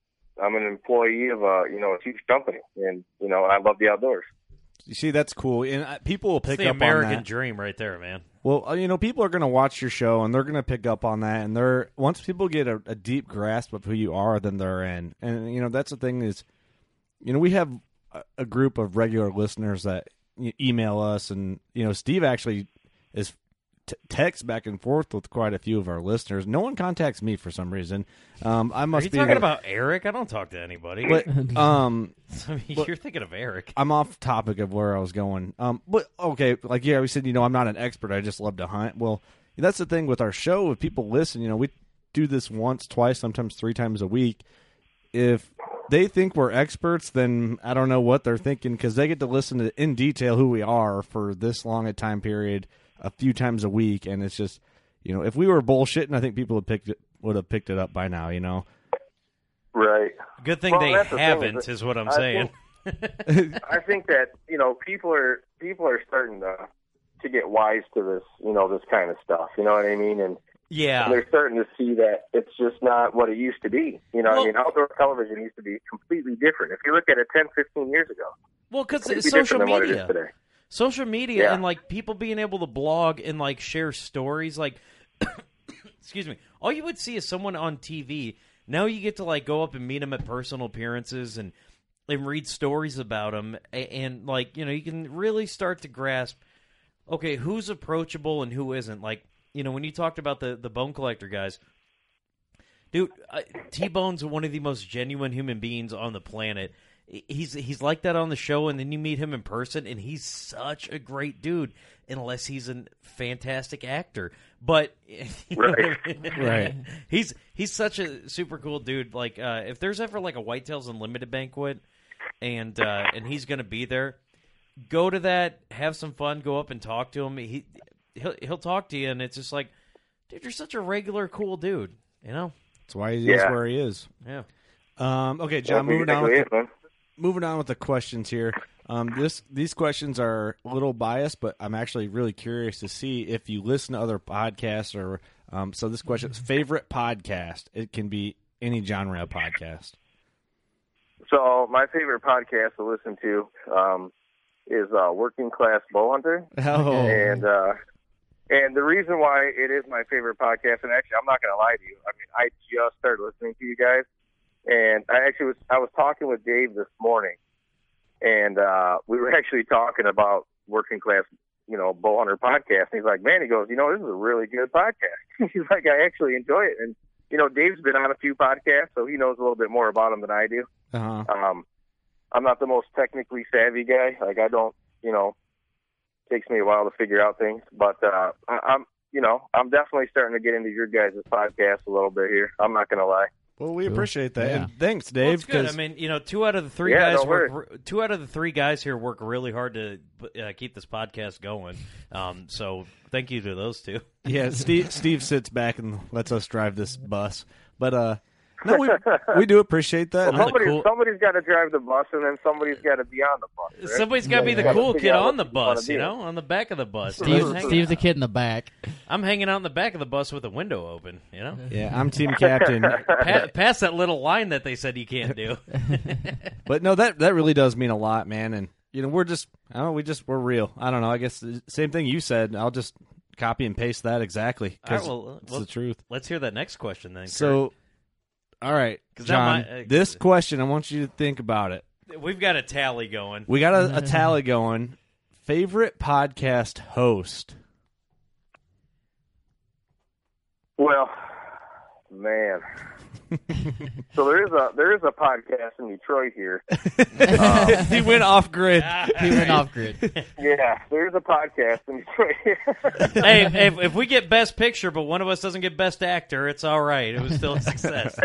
S6: I'm an employee of a you know a huge company, and you know, I love the outdoors.
S4: You see, that's cool, and uh, people will
S3: It's
S4: pick
S3: the
S4: up
S3: American
S4: on that.
S3: The American dream right there, man.
S4: Well, uh, you know, people are going to watch your show and they're going to pick up on that. And they're once people get a, a deep grasp of who you are, then they're in. And you know, that's the thing is, you know, we have a, group of regular listeners that email us, and you know, Steve actually is t- text back and forth with quite a few of our listeners. No one contacts me for some reason. Um, I
S3: Are
S4: must
S3: you
S4: be
S3: talking about Eric? I don't talk to anybody.
S4: But, um,
S3: I mean,
S4: but-
S3: you're thinking of Eric.
S4: I'm off topic of where I was going. Um, but okay, like yeah, we said, you know, I'm not an expert. I just love to hunt. Well, that's the thing with our show. If people listen, you know, we do this once, twice, sometimes three times a week. If they think we're experts, then I don't know what they're thinking because they get to listen to in detail who we are for this long a time period, a few times a week, and it's just, you know, if we were bullshitting, I think people would picked it would have picked it up by now. You know,
S6: Right.
S3: Good thing
S6: Well,
S3: they
S6: that's the thing is
S3: haven't,
S6: that
S3: is what I'm
S6: I
S3: saying.
S6: I think that you know people are people are starting to to get wise to this you know this kind of stuff. You know what I mean? And
S3: yeah.
S6: they're starting to see that it's just not what it used to be. You know,
S3: Well-
S6: I mean, outdoor television used to be completely different. If you look at it 10, 15 years ago,
S3: Well, because it's
S6: be
S3: social
S6: different than what it is
S3: media. social media
S6: Yeah.
S3: and like people being able to blog and like share stories like excuse me all you would see is someone on tv now you get to like go up and meet them at personal appearances and and read stories about them and, and like you know you can really start to grasp okay who's approachable and who isn't like you know when you talked about the the bone collector guys dude uh, t-bone's one of the most genuine human beings on the planet he's he's like that on the show and then you meet him in person and he's such a great dude unless he's a fantastic actor but you know what I mean?
S4: Right.
S3: he's he's such a super cool dude like uh if there's ever like a whitetails unlimited banquet and uh and he's gonna be there go to that have some fun go up and talk to him he he'll, he'll talk to you and it's just like dude you're such a regular cool dude you know
S4: That's why he is
S6: Yeah.
S4: where he is.
S3: yeah
S4: Um, okay, John.
S6: That's
S4: moving on. With
S6: it,
S4: the, moving on with the questions here. Um, this these questions are a little biased, but I'm actually really curious to see if you listen to other podcasts or. Um, so this question is favorite podcast. It can be any genre of podcast.
S6: So my favorite podcast to listen to um, is uh, Working Class Bowhunter,
S4: Oh,
S6: and uh, and the reason why it is my favorite podcast, and actually I'm not going to lie to you, I mean I just started listening to you guys, and I actually was I was talking with Dave this morning, and uh, we were actually talking about Working Class, you know, Bowhunter podcast. And he's like, man, he goes, you know, this is a really good podcast. he's like, I actually enjoy it, and you know, Dave's been on a few podcasts, so he knows a little bit more about them than I do.
S4: uh-huh.
S6: Um, I'm not the most technically savvy guy. Like I don't, you know, takes me a while to figure out things. But uh, I, I'm, you know, I'm definitely starting to get into your guys' podcast a little bit here. I'm not gonna lie.
S4: Well, we appreciate that.
S5: Yeah.
S4: And thanks, Dave.
S3: it's good. I mean, you know, two out of the three
S6: Yeah,
S3: guys
S6: don't
S3: work. Two out of the three guys here work really hard to uh, keep this podcast going. Um, so thank you to those two.
S4: yeah, Steve Steve sits back and lets us drive this bus. But uh, no, we we do appreciate that.
S6: Well, somebody,
S3: cool-
S6: somebody's got to drive the bus, and then somebody's got to be on the bus. Right?
S3: Somebody's got to be the
S6: Yeah.
S3: cool kid on the
S6: what you wanna
S3: bus, you know, on the back of the bus.
S5: Steve, Steve's the kid in the back.
S3: I'm hanging out in the back of the bus with the window open, you know.
S4: yeah, I'm team captain.
S3: Pa- past that little line that they said you can't do.
S4: But no, that that really does mean a lot, man. And you know, we're just I don't know, we just we're real. I don't know. I guess the same thing you said. I'll just copy and paste that exactly
S3: All right,
S4: because
S3: well,
S4: it's
S3: well,
S4: the truth.
S3: let's hear that next question then. Kurt.
S4: So, all right,
S3: 'Cause now
S4: John,
S3: my- uh,
S4: this question I want you to think about it.
S3: we've got a tally going.
S4: We got a, a tally going. Favorite podcast host?
S6: Well, man. So there is a there is a podcast in Detroit here.
S4: he went off grid.
S5: He went off grid.
S6: Yeah, there's a podcast in Detroit.
S3: hey, if, if we get best picture, but one of us doesn't get best actor, it's all right. It was still a success.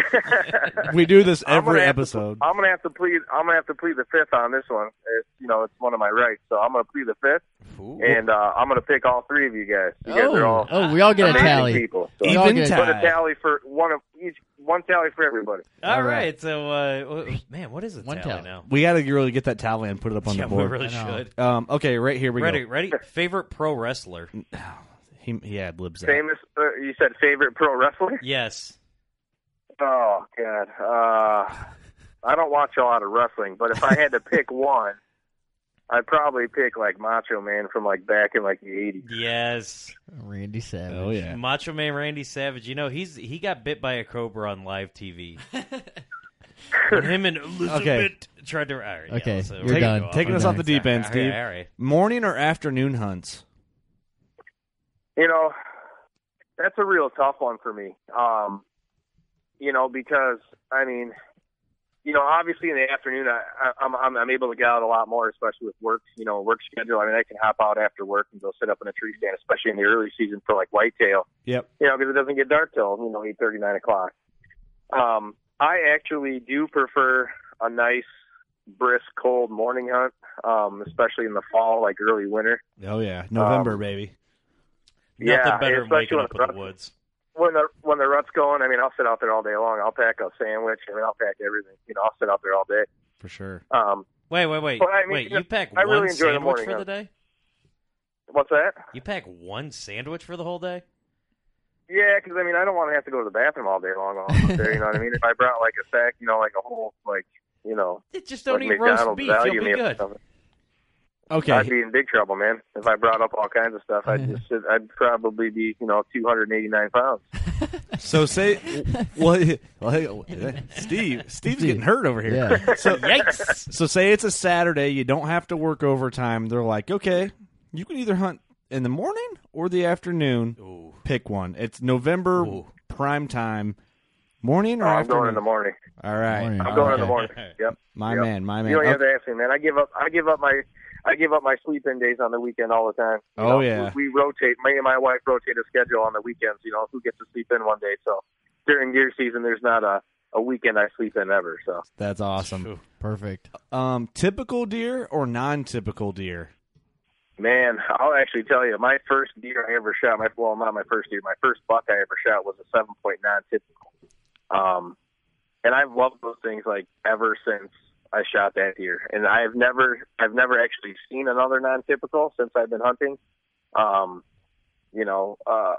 S4: We do this
S6: I'm
S4: every
S6: gonna
S4: episode.
S6: I'm gonna have to plead. I'm gonna have to plead the fifth on this one. It's you know it's one of my rights, so I'm gonna plead the fifth, and uh, I'm gonna pick all three of you guys. You guys are all
S5: Oh, we all get a
S6: amazing
S5: tally.
S6: people. So
S5: We all
S4: Even
S5: get
S4: tally.
S6: put a tally for one of each. One tally for everybody.
S3: all
S4: All
S3: right.
S4: right.
S3: So, uh, man, what is the
S5: One
S3: tally,
S5: tally.
S3: now?
S4: We got to really get that tally and put it up on
S3: yeah,
S4: the
S3: we
S4: board.
S3: really should.
S4: Um, okay, right here we
S3: Ready?
S4: go.
S3: Ready? Ready. Favorite pro wrestler?
S4: He, he ad libs that.
S6: Famous. Uh, you said favorite pro wrestler.
S3: Yes.
S6: Oh God. Uh, I don't watch a lot of wrestling, but if I had to pick one, I'd probably pick like Macho Man from like back in like the '80s.
S3: Yes.
S5: Randy Savage.
S4: Oh yeah.
S3: Macho Man Randy Savage. You know he's he got bit by a cobra on live TV. when him and Elizabeth tried to. All right, yeah,
S5: Okay,
S3: let's, uh,
S5: you're
S3: we're gonna
S5: done.
S4: Taking us off the deep end,
S3: All right,
S4: Steve.
S3: All right.
S4: Morning or afternoon hunts?
S6: You know, that's a real tough one for me. Um, you know, because I mean, you know, obviously in the afternoon, I, I, I'm, I'm I'm able to get out a lot more, especially with work. You know, work schedule. I mean, I can hop out after work and go sit up in a tree stand, especially in the early season for like whitetail.
S4: Yep.
S6: You know, because it doesn't get dark till you know eight thirty, nine o'clock. Um, I actually do prefer a nice, brisk, cold morning hunt, um, especially in the fall, like early winter.
S4: Oh yeah, November
S6: Um,
S4: baby.
S3: Nothing
S6: Yeah,
S3: better than waking up in the woods.
S6: When the when the rut's going, I mean, I'll sit out there all day long. I'll pack a sandwich. I mean, I'll pack everything. You know, I'll sit out there all day.
S4: For sure.
S6: Um,
S3: Wait, wait, wait,
S6: Well, I mean,
S3: wait!
S6: you know,
S3: pack
S6: I
S3: one
S6: really enjoy the
S3: sandwich
S6: morning
S3: for
S6: hunt.
S3: the day?
S6: what's that?
S3: You pack one sandwich for the whole day?
S6: Yeah, because I mean, I don't want to have to go to the bathroom all day long. All out there, you know what I mean? If I brought like a sack, you know, like a whole like you know,
S3: It just don't
S6: like
S3: eat roast beef. You'll be good.
S6: Something.
S4: Okay.
S6: I'd be in big trouble, man. If I brought up all kinds of stuff, I'd just sit, I'd probably be you know 289 pounds.
S4: So say, well, well, hey, Steve, Steve's getting hurt over here.
S5: Yeah.
S4: So yikes. So say it's a Saturday, you don't have to work overtime. They're like, okay, you can either hunt in the morning or the afternoon. Pick one. It's November prime time, morning or
S6: Oh, I'm
S4: afternoon.
S6: going in the morning.
S4: All right,
S5: Morning.
S6: I'm going in the morning. Yep.
S4: My
S6: Yep.
S4: man, my man.
S6: You don't have to ask me, man. I give up. I give up my. I give up my sleep in days on the weekend all the time. You
S4: Oh,
S6: know,
S4: yeah.
S6: We, we rotate. Me and my wife rotate a schedule on the weekends. You know, who gets to sleep in one day. So during deer season, there's not a a weekend I sleep in ever. So
S4: That's awesome.
S5: Perfect.
S4: Um, typical deer or non-typical deer?
S6: man, I'll actually tell you, my first deer I ever shot. My well, not my first deer. My first buck I ever shot was a seven point nine typical. Um, and I've loved those things like ever since I shot that deer. And I've never, I've never actually seen another non-typical since I've been hunting. Um, you know, uh,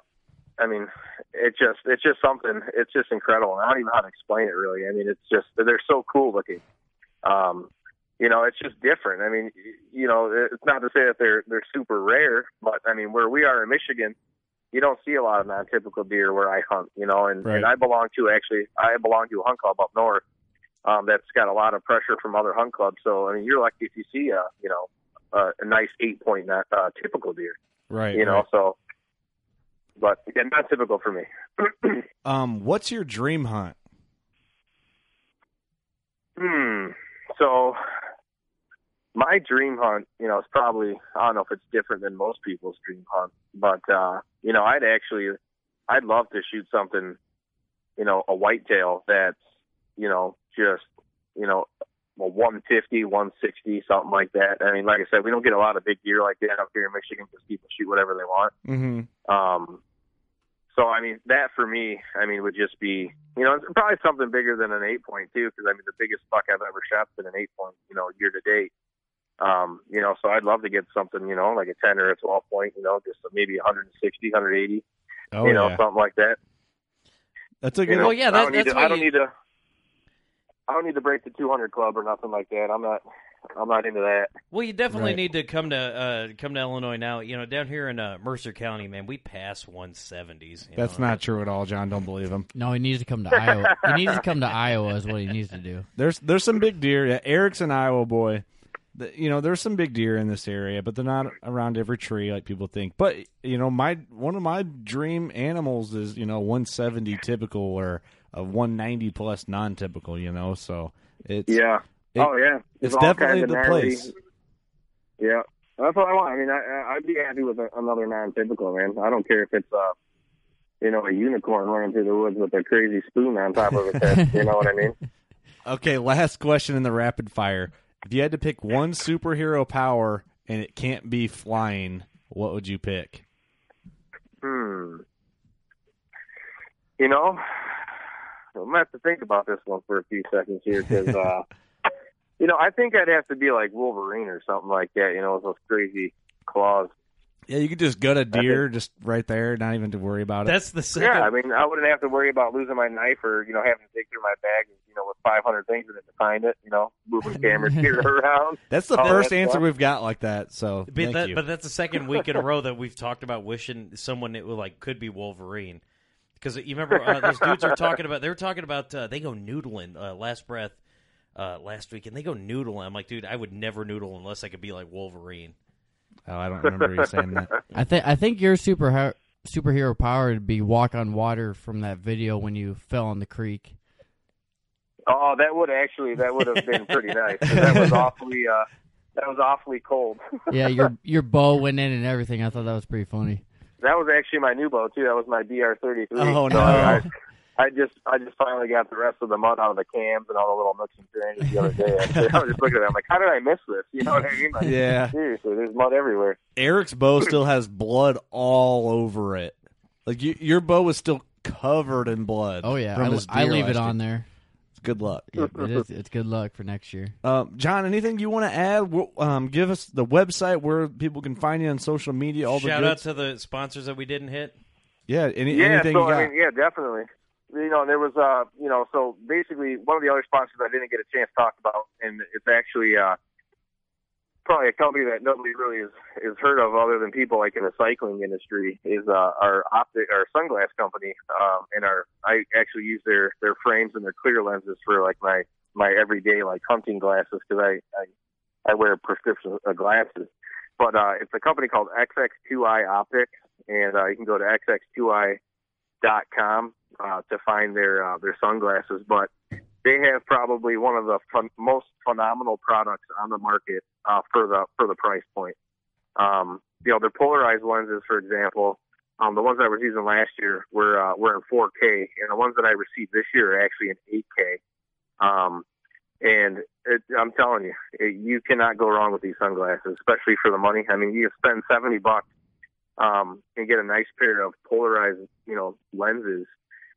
S6: I mean, it just, it's just something, it's just incredible. I don't even know how to explain it really. I mean, it's just, they're so cool looking. Um, you know, it's just different. I mean, you know, it's not to say that they're, they're super rare, but I mean, where we are in Michigan, you don't see a lot of non-typical deer where I hunt, you know, and,
S4: Right.
S6: and I belong to actually, I belong to a hunt club up north um, that's got a lot of pressure from other hunt clubs. So I mean, you're lucky if you see a you know a, a nice eight point not uh, typical deer.
S4: Right.
S6: You know,
S4: right.
S6: so but again, not typical for me.
S4: Um, what's your dream hunt?
S6: Hmm. So my dream hunt, you know, is probably I don't know if it's different than most people's dream hunt, but uh, you know, I'd actually I'd love to shoot something, you know, a whitetail that's, you know, just, you know, a 150, 160, something like that. I mean, like I said, we don't get a lot of big deer like that up here in Michigan because people shoot whatever they want.
S4: Mm-hmm.
S6: Um, so I mean, that for me, I mean, would just be, you know, it's probably something bigger than an eight point too, because I mean, the biggest buck I've ever shot's been an eight point, you know, year to date. Um, you know, so I'd love to get something, you know, like a ten or a twelve point, you know, just maybe 160, 180,
S4: Oh
S6: you know,
S4: yeah,
S6: something like that.
S4: that's a
S6: You
S4: good.
S6: know,
S3: Well, yeah,
S6: I don't need
S3: that's
S6: to,
S3: what
S6: I don't
S3: you-
S6: need to. I don't need to break the 200 club or nothing like that. I'm not. I'm not into that.
S3: Well, you definitely
S4: Right.
S3: need to come to uh, come to Illinois now. You know, down here in uh, Mercer County, man, we pass 170s. you
S4: That's
S3: know.
S4: not true at all, John. Don't believe him.
S5: No, he needs to come to Iowa. he needs to come to Iowa is what he needs to do.
S4: There's there's some big deer. Yeah, Eric's an Iowa boy. The- you know, there's some big deer in this area, but they're not around every tree like people think. But you know, my one of my dream animals is you know 170 typical or a 190 plus non-typical. You know, so it's
S6: Yeah.
S4: It-
S6: oh yeah.
S4: it's
S6: There's all
S4: definitely
S6: kinds
S4: the
S6: gnarly-
S4: place.
S6: Yeah. That's what I want. I mean, I, I- I'd be happy with a, another non-typical man. I don't care if it's uh, you know, a unicorn running through the woods with a crazy spoon on top of its head. you know what I mean?
S4: Okay, last question in the rapid fire. If you had to pick one superhero power and it can't be flying, what would you pick?
S6: Hmm. You know, I'm gonna have to think about this one for a few seconds here because, uh, you know, I think I'd have to be like Wolverine or something like that. You know, with those crazy claws.
S4: Yeah, you could just gut a deer just right there, not even to worry about it.
S3: That's the second.
S6: Yeah, I mean, I wouldn't have to worry about losing my knife or you know having to dig through my bag, you know, with 500 things in it to find it. You know, moving cameras here around.
S4: That's the first
S6: that
S4: answer
S6: stuff.
S4: we've got like that. So
S3: But,
S4: thank
S3: that,
S4: you.
S3: but that's the second week in a row that we've talked about wishing someone it would like could be Wolverine. Because you remember uh, those dudes are talking about they were talking about uh, they go noodling uh, last breath uh, last week and they go noodling. I'm like, dude, I would never noodle unless I could be like Wolverine.
S4: oh, I don't remember you saying that.
S5: I think I think your super superhero power would be walk on water from that video when you fell in the creek.
S6: Oh, that would actually that would have been pretty nice. That was awfully uh, that was awfully cold.
S5: Yeah, your your bow went in and everything. I thought that was pretty funny.
S6: That was actually my new bow too. That was my DR33.
S4: Oh,
S6: So
S4: no.
S6: I, I just I just finally got the rest of the mud out of the cams and all the little nooks and crannies the other day. Actually. I was just looking at it. I'm like, how did I miss this? You know what I mean? Like,
S4: Yeah.
S6: Seriously, there's mud everywhere.
S4: Eric's bow still has blood all over it. Like you, your bow was still covered in blood.
S5: Oh yeah,
S4: from
S5: I,
S4: his
S5: I leave it on
S4: year.
S5: there.
S4: Good luck.
S5: Yep, it is. It's good luck for next year.
S4: Um, John, anything you want to add? Well, Um, give us the website where people can find you on social media. All the
S3: Shout out to the sponsors that we didn't hit.
S4: yeah. Any,
S6: Yeah,
S4: anything
S6: so
S4: you got?
S6: I mean, yeah, definitely. You know, there was uh, you know, so basically one of the other sponsors I didn't get a chance to talk about, and it's actually uh, probably a company that nobody really is is heard of other than people like in the cycling industry is uh, our optic our sunglass company um, and our I actually use their their frames and their clear lenses for like my my everyday like hunting glasses because I, I I wear prescription uh, glasses. But uh, it's a company called XX2i Optics and uh, you can go to xx2i.com uh, to find their uh, their sunglasses. But they have probably one of the fun, most phenomenal products on the market uh, for the for the price point. Um, you know, their polarized lenses, for example, um, the ones I was using last year were uh, were in 4K, and the ones that I received this year are actually in 8K. Um, and it, I'm telling you, it, you cannot go wrong with these sunglasses, especially for the money. I mean, you spend 70 bucks um, and get a nice pair of polarized, you know, lenses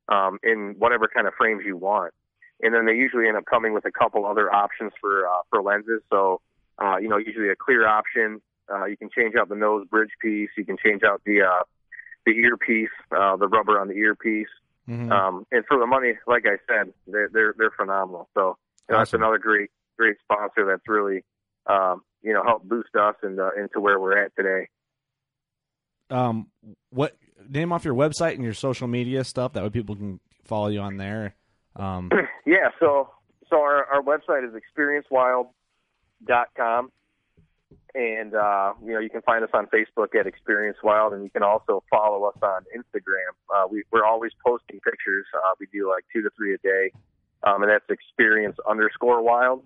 S6: um, in whatever kind of frames you want and then they usually end up coming with a couple other options for uh, for lenses. So, uh, you know, usually a clear option. Uh, you can change out the nose bridge piece. You can change out the uh, the earpiece, uh, the rubber on the earpiece.
S4: Mhm.
S6: Um, and for the money, like I said, they're they're, they're phenomenal. So you know, that's another great great sponsor that's really um, you know helped boost us into into where we're at today.
S4: Um, what name off your website and your social media stuff that way people can follow you on there. Um,
S6: yeah, so so our, our website is experiencewild.com. And uh, you know, you can find us on Facebook at Experience Wild, and you can also follow us on Instagram. Uh, we, we're always posting pictures. Uh, we do like two to three a day, um, and that's Experience underscore Wild.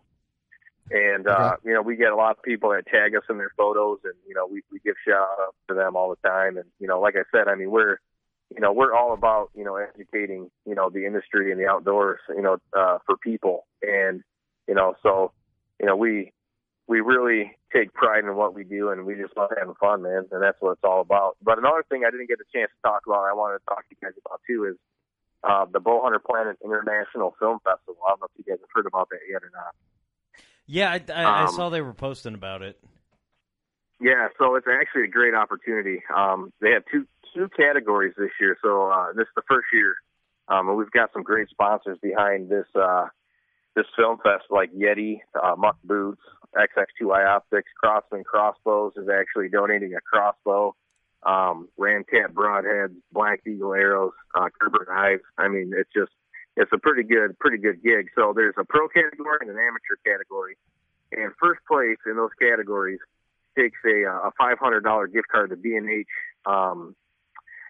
S6: And uh, you know, we get a lot of people that tag us in their photos, and you know, we, we give shout outs to them all the time. And you know, like I said, I mean, we're you know, we're all about, you know, educating, you know, the industry and the outdoors, you know, uh, for people. And, you know, so, you know, we, we really take pride in what we do and we just love having fun, man. And that's what it's all about. But another thing I didn't get a chance to talk about, I wanted to talk to you guys about too, is, uh, the Bowhunter Planet International Film Festival. I don't know if you guys have heard about that yet or not.
S3: Yeah, I, I, I
S6: Um,
S3: saw they were posting about it.
S6: Yeah, so it's actually a great opportunity. Um, they have two two categories this year. So uh, this is the first year, um, we've got some great sponsors behind this uh, this film fest, like Yeti, uh, Muck Boots, XX2i Optics, Crosman Crossbows is actually donating a crossbow. Um, Ramcat Broadheads, Black Eagle arrows, uh, Gerber knives. I mean, it's just it's a pretty good pretty good gig. So there's a pro category and an amateur category, and first place in those categories takes a uh, a five hundred dollar gift card to B and H um,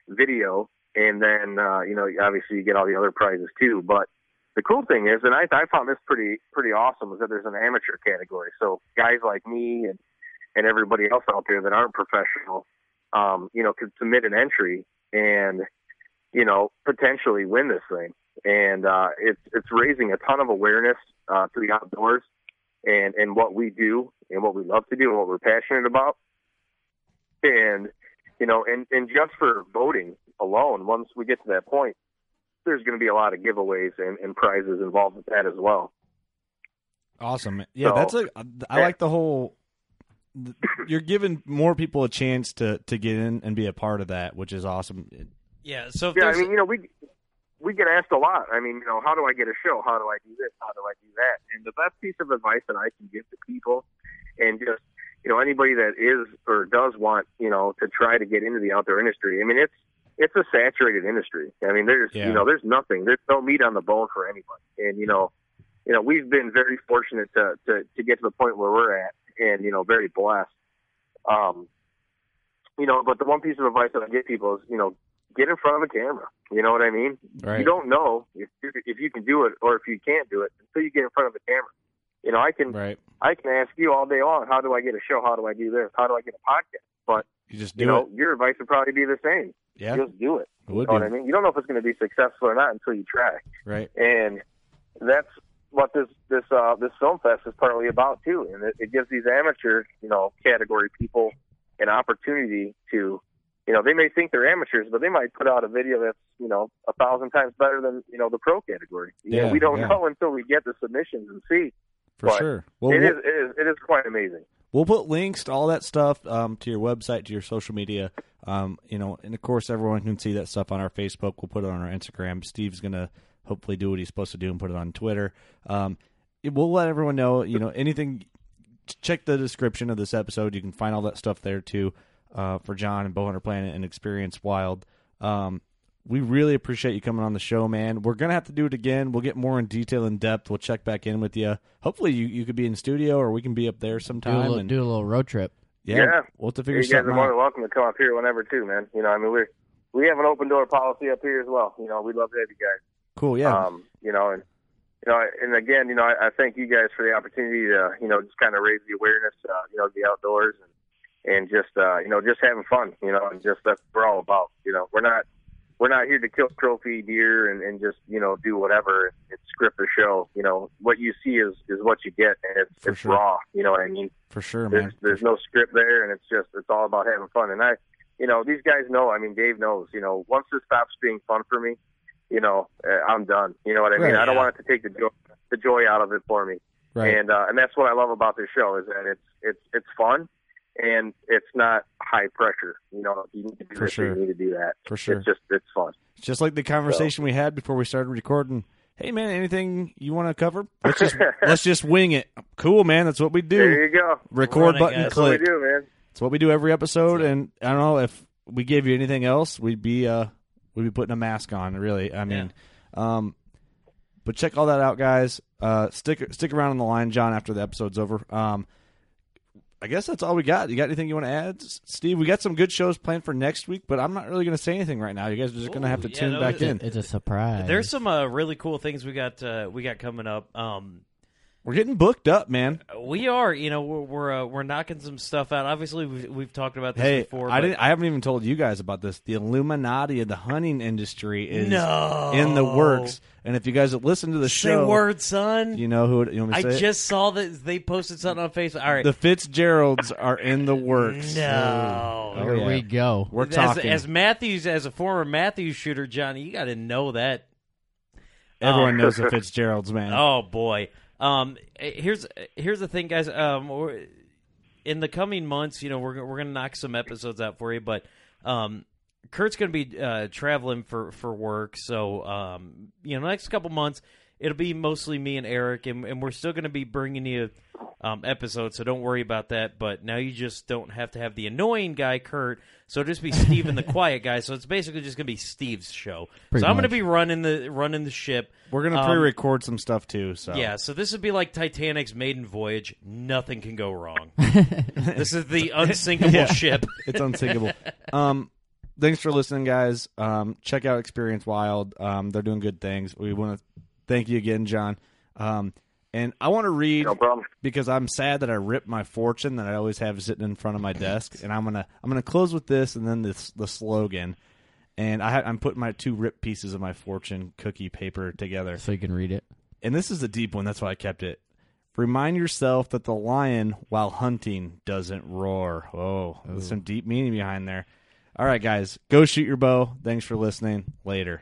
S6: video, and then uh, you know obviously you get all the other prizes too. But the cool thing is, and I, I found this pretty pretty awesome, is that there's an amateur category. So guys like me and and everybody else out there that aren't professional, um, you know, could submit an entry and you know potentially win this thing. And uh, it's it's raising a ton of awareness uh, to the outdoors and and what we do and what we love to do and what we're passionate about. And you know, and and just for voting alone, once we get to that point, there's going to be a lot of giveaways and, and prizes involved with that as well.
S4: Awesome. Yeah,
S6: So-
S4: that's a. I like the whole. You're giving more people a chance to to get in and be a part of that, which is awesome.
S3: Yeah, so if
S6: yeah, I mean, you know, we we get asked a lot. I mean, you know, how do I get a show? How do I do this? How do I do that? And the best piece of advice that I can give to people, and just you know, anybody that is or does want, you know, to try to get into the outdoor industry. I mean, it's it's a saturated industry. I mean, there's
S4: Yeah.
S6: you know, there's nothing, there's no meat on the bone for anybody. And you know, you know, we've been very fortunate to to to get to the point where we're at, and you know, very blessed. Um, you know, but the one piece of advice that I give people is, you know, get in front of a camera. You know what I mean?
S4: Right.
S6: You don't know if if you can do it or if you can't do it until you get in front of the camera. You know, I can
S4: Right.
S6: I can ask you all day long, how do I get a show? How do I do this? How do I get a podcast? But
S4: You just do
S6: you know,
S4: it.
S6: your advice would probably be the same.
S4: Yeah.
S6: Just do it.
S4: It would
S6: you know
S4: be.
S6: what I mean? You don't know if it's going to be successful or not until you try.
S4: Right.
S6: And that's what this this uh this film fest is partly about too. And it, it gives these amateur, you know, category people an opportunity to you know, they may think they're amateurs, but they might put out a video that's, you know, a thousand times better than, you know, the pro category. You know,
S4: Yeah,
S6: we don't
S4: yeah.
S6: know until we get the submissions and see.
S4: For
S6: But
S4: sure. Well,
S6: it
S4: we'll,
S6: is, it is it is quite amazing.
S4: we'll put links to all that stuff um, to your website, to your social media. Um, you know, and of course, everyone can see that stuff on our Facebook. We'll put it on our Instagram. Steve's gonna hopefully do what he's supposed to do and put it on Twitter. Um, it- we'll let everyone know. You know, anything check the description of this episode. You can find all that stuff there too uh, for John and Bowhunter Planet and Experience Wild. Um, we really appreciate you coming on the show, man. We're gonna have to do it again. We'll get more in detail in depth. We'll check back in with you. Hopefully, you, you could be in studio or we can be up there
S5: Do a,
S4: sometime.
S5: little,
S4: and
S5: do a little road trip.
S4: yeah,
S6: Yeah.
S4: we'll have to
S6: You guys
S4: something
S6: are more
S4: out.
S6: than welcome to come up here whenever too, man. You know, I mean, we're we have an open door policy up here as well. You know, we'd love to have you guys.
S4: Cool, yeah.
S6: Um, you know, and you know, and again, you know, I, I thank you guys for the opportunity to, you know, just kind of raise the awareness, uh, you know, the outdoors and and just, uh, you know, just having fun. You know, and just that's what we're all about. You know, we're not we're not here to kill trophy deer and, and just you know do whatever and, and script a show. You know, what you see is is what you get, and it's
S4: For
S6: it's
S4: sure.
S6: raw. You know what I mean?
S4: for sure,
S6: there's
S4: man.
S6: there's no script there, and it's just it's all about having fun. And I, you know, these guys know. I mean, Dave knows. You know, once this stops being fun for me, you know, uh, I'm done. You know what I mean?
S4: Right,
S6: I don't
S3: yeah.
S6: want it to take the joy the joy out of it for me.
S4: Right.
S6: And uh, and that's what I love about this show is that it's it's it's fun and it's not high pressure. You know, you need to do
S4: For
S6: this,
S4: sure.
S6: you need to do that.
S4: For sure.
S6: It's just it's fun.
S4: It's just like the conversation we had before we started recording. Hey man, anything you want to cover? Let's just let's just wing it. Cool, man. That's what we do.
S6: There you go.
S4: Record
S3: Run
S4: button,
S3: guys.
S6: That's what we do, man.
S4: It's what we do every episode. And I don't know if we gave you anything else, we'd be uh we'd be putting a mask on. Really, I mean, um, but check all that out, guys. Uh, stick stick around on the line, John, after the episode's over. Um, I guess that's all we got. You got anything you want to add, Steve? We got some good shows planned for next week, but I'm not really going to say anything right now. You guys are just going to have to
S3: yeah,
S4: tune
S3: no,
S4: back
S3: it's-
S4: in.
S5: It's a surprise.
S3: There's some uh, really cool things we got uh, we got coming up. Um,
S4: We're getting booked up, man.
S3: we are, you know, we're we're, uh, we're knocking some stuff out. Obviously, we've, we've talked about this
S4: Hey,
S3: before.
S4: I
S3: but-
S4: didn't. I haven't even told you guys about this. The Illuminati of the hunting industry is
S3: No.
S4: in the works. And if you guys have listened to the
S3: Say
S4: show,
S3: word, son.
S4: you know who it- you want me
S3: I
S4: to say it?
S3: just saw that they posted something on Facebook. All right,
S4: the Fitzgeralds are in the works.
S3: no.
S4: Oh,
S5: Here
S4: yeah.
S5: we go.
S4: We're
S3: as,
S4: talking.
S3: as Mathews, as a former Mathews shooter, Johnny, you got to know that.
S4: Everyone
S3: Um,
S4: knows the Fitzgeralds, man.
S3: Oh boy. Um, eh, here's here's the thing, guys. Um, in the coming months, you know, we're we're gonna knock some episodes out for you, but um, Kurt's gonna be uh, traveling for for work, so um, you know, next couple months it'll be mostly me and Eric, and, and we're still gonna be bringing you um episodes, so don't worry about that. But now you just don't have to have the annoying guy Kurt, so it'll just be Steve and the quiet guy. So it's basically just gonna be Steve's show.
S5: Pretty
S3: so I'm gonna be running the running the ship.
S4: We're gonna
S3: Um,
S4: pre-record some stuff too. So
S3: yeah, so this would be like Titanic's maiden voyage. Nothing can go wrong. this is the unsinkable
S4: Yeah.
S3: ship.
S4: it's unsinkable. um, thanks for listening, guys. Um, check out Experience Wild. Um, they're doing good things. We want to thank you again, John. Um, and I want to read
S6: No problem.
S4: because I'm sad that I ripped my fortune that I always have sitting in front of my desk, and I'm gonna I'm gonna close with this and then this the slogan. And I, I'm putting my two ripped pieces of my fortune cookie paper together.
S5: So you can read it.
S4: And this is a deep one. That's why I kept it. Remind yourself that the lion, while hunting, doesn't roar. Oh, there's some deep meaning behind there. All right, guys, go shoot your bow. Thanks for listening. Later.